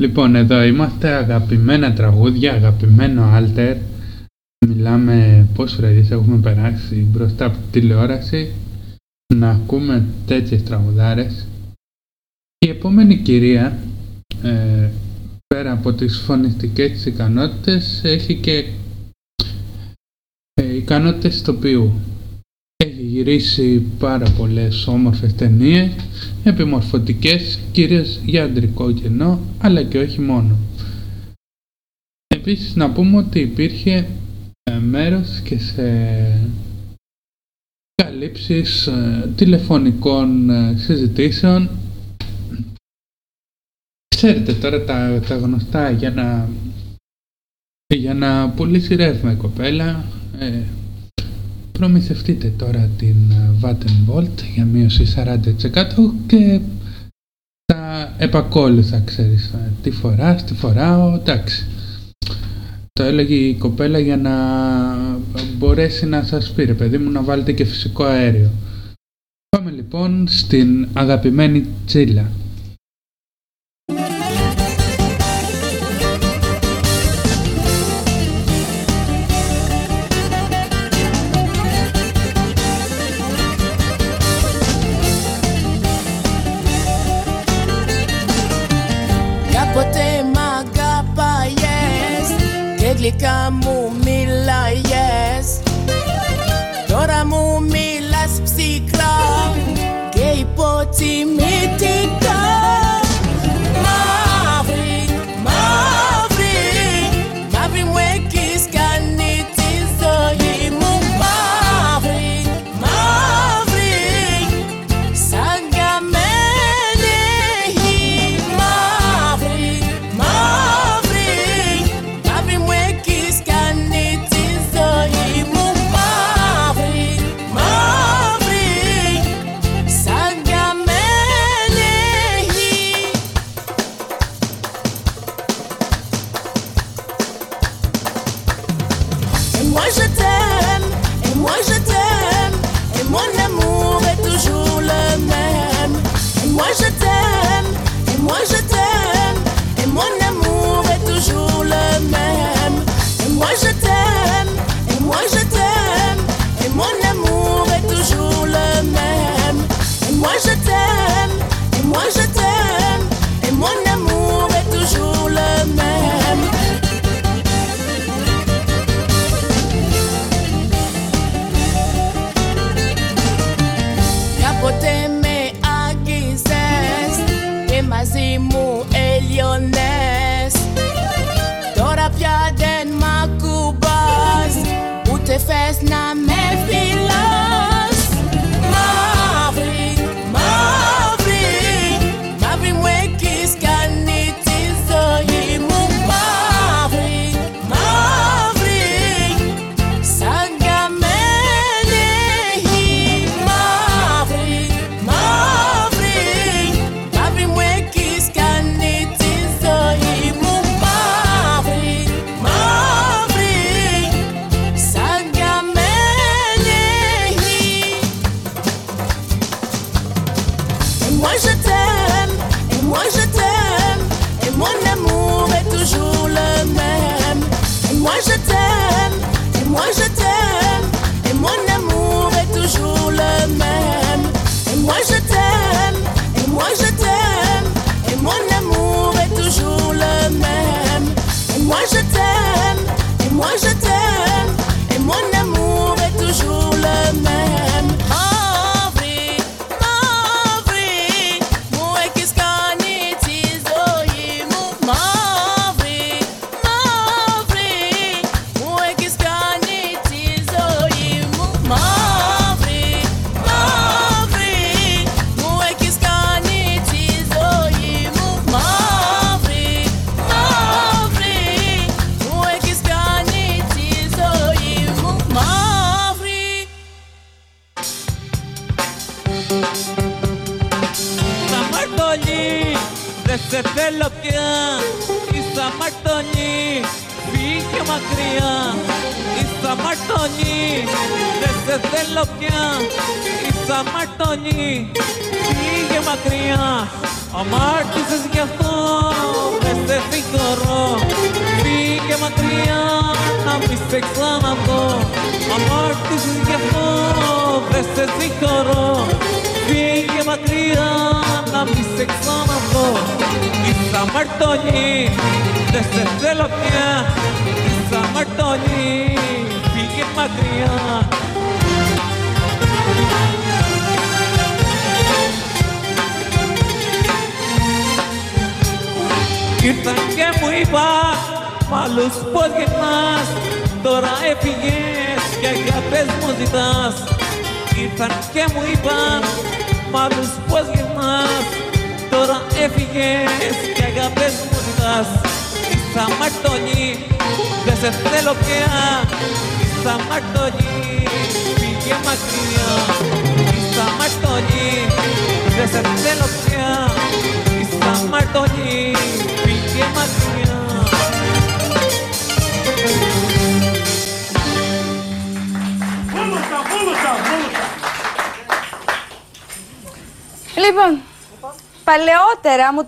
Λοιπόν, εδώ είμαστε, αγαπημένα τραγούδια, αγαπημένο alter. Μιλάμε πόσες φρέδεις έχουμε περάσει μπροστά από τη τηλεόραση να ακούμε τέτοιες τραγουδάρες. Η επόμενη κυρία, ε, πέρα από τις φωνιστικές της ικανότητες, έχει και ε, ικανότητες τοπίου γυρίσει πάρα πολλές όμορφες ταινίες, επιμορφωτικές, κυρίως για αντρικό κενό, αλλά και όχι μόνο. Επίσης να πούμε ότι υπήρχε μέρος και σε καλύψεις ε, τηλεφωνικών ε, συζητήσεων. Ξέρετε τώρα τα, γνωστά για να, για να πουλήσει ρεύμα η κοπέλα, ε, προμηθευτείτε τώρα την ε, Vattenbolt για μείωση 40% και τα επακόλουθα, ξέρεις, ε, τι φοράς, τι φοράω, εντάξει. Το έλεγε η κοπέλα για να μπορέσει να σας πει, ρε παιδί μου, να βάλετε και φυσικό αέριο. Πάμε λοιπόν στην αγαπημένη τσίλα. see.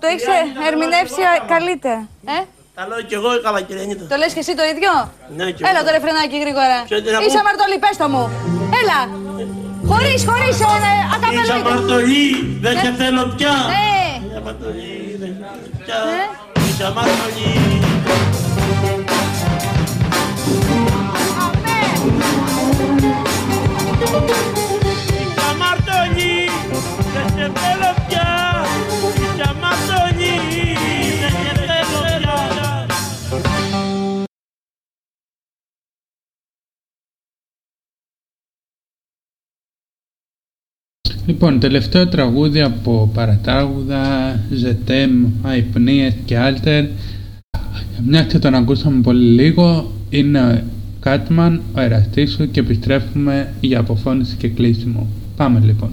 το έχεις ε, ερμηνεύσει ε, καλύτερα. Ε; Τα λέω κι εγώ καλά, κύριε Νίτα. Το λες και εσύ το ίδιο; Ναι, και Έλα τώρα, φρενάκι γρήγορα. Είσαι αμαρτωλή, πες το μου. Έλα. Χωρίς, χωρίς, ε, όλα. Ακαπέλα. Είσαι αμαρτωλή, δεν σε θέλω πια. Ε. Είσαι αμαρτωλή, δεν σε θέλω πια. Είσαι αμαρτωλή. Λοιπόν, τελευταίο τραγούδι από παρατάγουδα, Ζετέμ, Αϊπνίες και Άλτερ. Μια και τον ακούσαμε πολύ λίγο, είναι Κάτμαν, ο εραστής σου και επιστρέφουμε για αποφώνηση και κλείσιμο. Πάμε λοιπόν.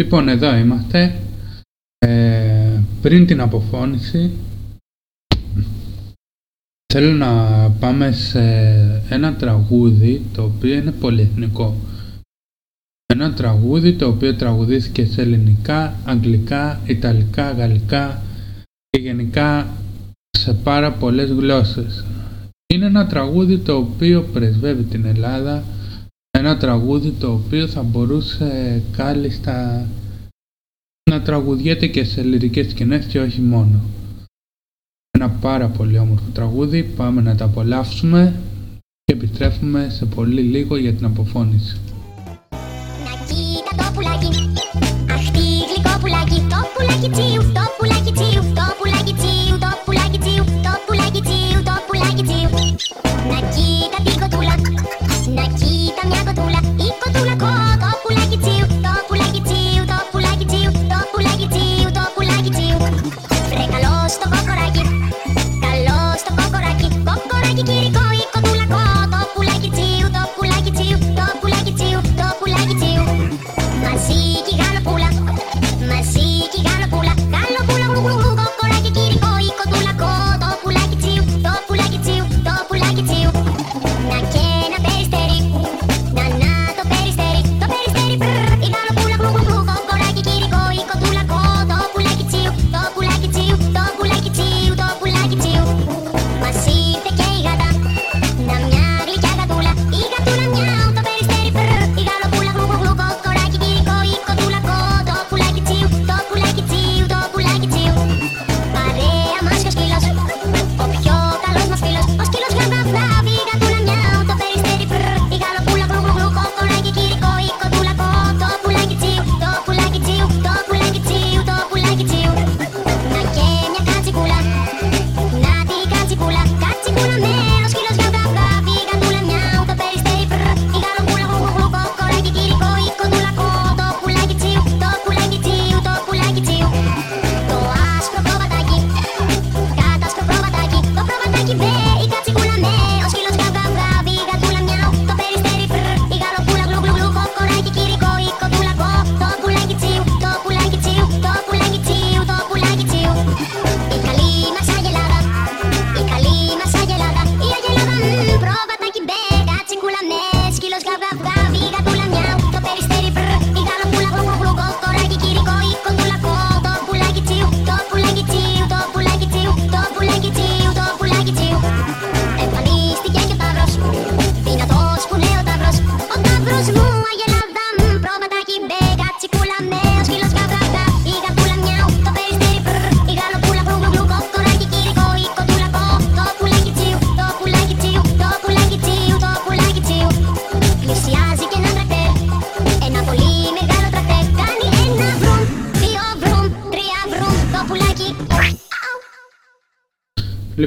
Λοιπόν, εδώ είμαστε. Ε, πριν την αποφώνηση θέλω να πάμε σε ένα τραγούδι το οποίο είναι πολυεθνικό. Ένα τραγούδι το οποίο τραγουδήθηκε σε ελληνικά, αγγλικά, ιταλικά, γαλλικά και γενικά σε πάρα πολλές γλώσσες. Είναι ένα τραγούδι το οποίο πρεσβεύει την Ελλάδα, ένα τραγούδι το οποίο θα μπορούσε κάλλιστα να τραγουδιέται και σε λυρικές σκηνές και όχι μόνο. Ένα πάρα πολύ όμορφο τραγούδι, πάμε να τα απολαύσουμε και επιστρέφουμε σε πολύ λίγο για την αποφώνηση. Κοίτα το πουλάκι, αχ τι γλυκό πουλάκι Το πουλάκι τσίου, το πουλάκι τσίου Το πουλάκι τσίου, το πουλάκι τσίου Το πουλάκι τσίου, το πουλάκι τσίου Να κοίτα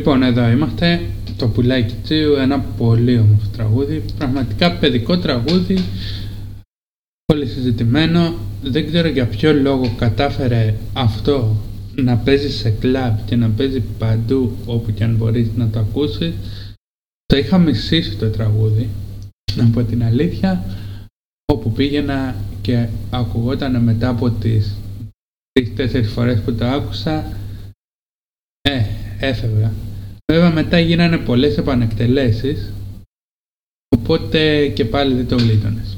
Λοιπόν, εδώ είμαστε. Το πουλάκι τσίου, ένα πολύ όμορφο τραγούδι. Πραγματικά παιδικό τραγούδι. Πολύ συζητημένο. Δεν ξέρω για ποιο λόγο κατάφερε αυτό να παίζει σε κλαμπ και να παίζει παντού όπου και αν μπορείς να το ακούσεις. Το είχα μισήσει το τραγούδι. Να πω την αλήθεια. Όπου πήγαινα και ακουγόταν μετά από τις τρεις-τέσσερις φορές που το άκουσα ε, έφευγα. Βέβαια μετά γίνανε πολλές επανεκτελέσεις οπότε και πάλι δεν το γλίτωνες.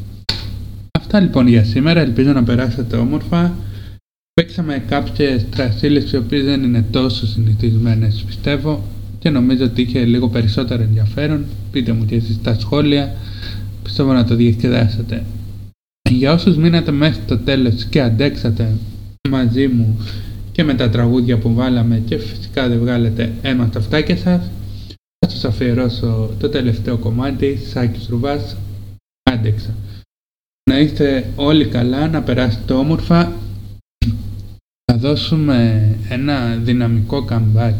Αυτά λοιπόν για σήμερα, ελπίζω να περάσετε όμορφα. Παίξαμε κάποιες τρασίλες οι οποίες δεν είναι τόσο συνηθισμένες πιστεύω και νομίζω ότι είχε λίγο περισσότερο ενδιαφέρον. Πείτε μου και εσείς στα σχόλια, πιστεύω να το διασκεδάσετε. Για όσους μείνατε μέχρι το τέλος και αντέξατε μαζί μου και με τα τραγούδια που βάλαμε και φυσικά δεν βγάλετε αίμα στα αυτάκια σας. Θα σας αφιερώσω το τελευταίο κομμάτι Σάκης Ρουβάς Άντεξα. Να είστε όλοι καλά, να περάσετε όμορφα. Θα δώσουμε ένα δυναμικό comeback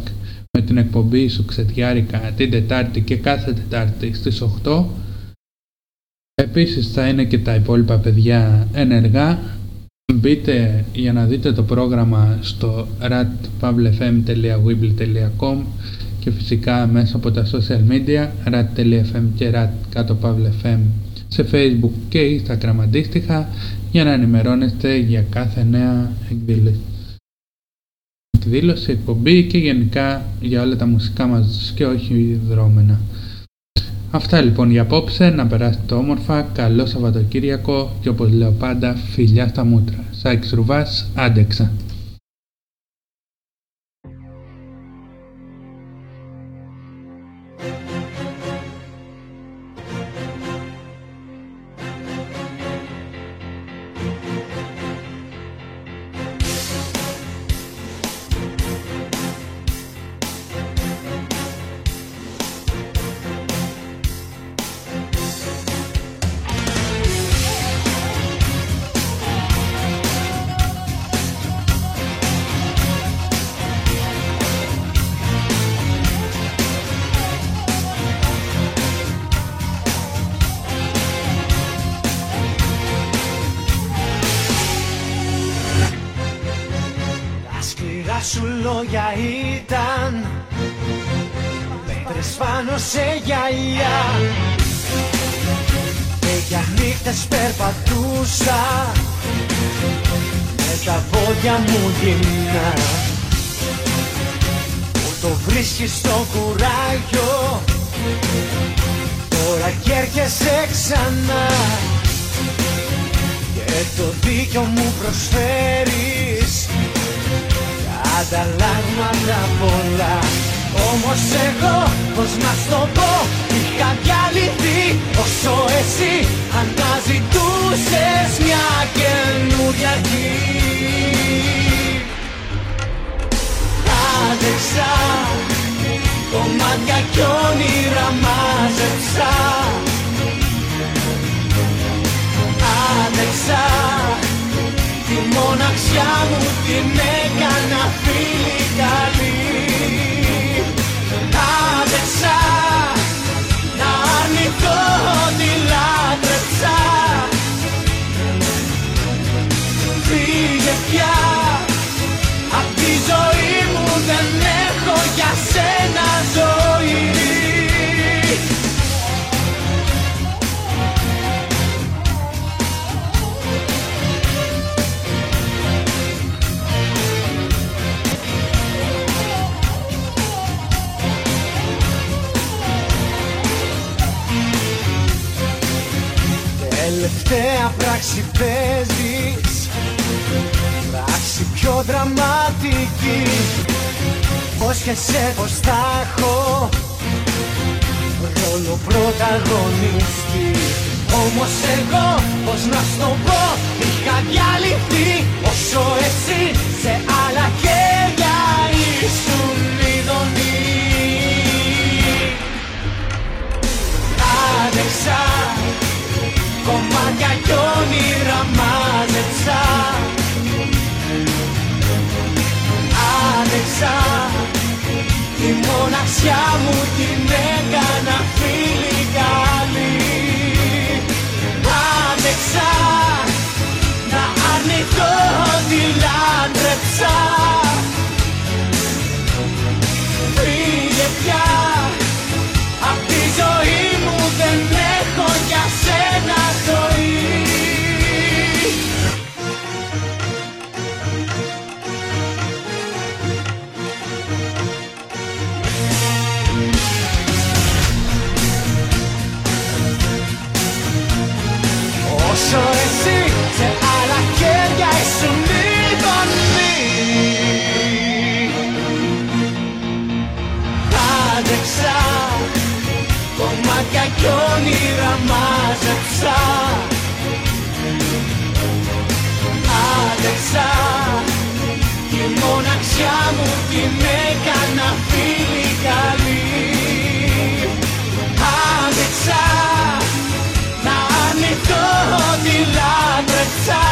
με την εκπομπή σου ξετιάρικα την Τετάρτη και κάθε Τετάρτη στις 8 Επίσης θα είναι και τα υπόλοιπα παιδιά ενεργά Μπείτε για να δείτε το πρόγραμμα στο ratpavlefm.weebly.com και φυσικά μέσα από τα social media rat.fm και rat κάτω pavlefm σε facebook και instagram αντίστοιχα για να ενημερώνεστε για κάθε νέα εκδήλωση. Εκδήλωση, εκπομπή και γενικά για όλα τα μουσικά μας και όχι δρόμενα. Αυτά λοιπόν για απόψε, να περάσετε όμορφα, καλό Σαββατοκύριακο και όπως λέω πάντα φιλιά στα μούτρα. Σάκης Ρουβάς, άντεξα. Πάνω σε γυαλιά. Και για νύχτες περπατούσα. Με τα πόδια μου γυμνά. Που το βρίσκεις στο κουράγιο. Τώρα κι έρχεσαι ξανά. Και το δίκιο μου προσφέρεις. Ανταλλάγματα πολλά Όμως εγώ πως να στο πω Είχα διαλυθεί όσο εσύ Αναζητούσες μια καινούρια αρχή Άντεξα Κομμάτια κι όνειρα μάζεψα. Άντεξα Τη μοναξιά μου την έκανα φίλη καλή Άντεξα να αρνηθώ ότι Τελευταία πράξη παίζεις. Πράξη πιο δραματική. Πώς και σε πως θα έχω Ρόλο πρωταγωνιστή. Όμως εγώ πως να στο πω Είχα διαλυθεί. Όσο εσύ Σε άλλα χέρια ήσουν ειδονή Άντεξα Κομμάτια κι όνειρα μάζεψα Άντεξα Τη μοναξιά μου την έκανα φίλη καλή. Άντεξα Να αρνηθώ ότι λάντρεψα κι όνειρα μάζεψα. Άντεξα Τη μοναξιά μου την έκανα φίλη καλή. Άντεξα Να αρνηθώ ότι λάτρεψα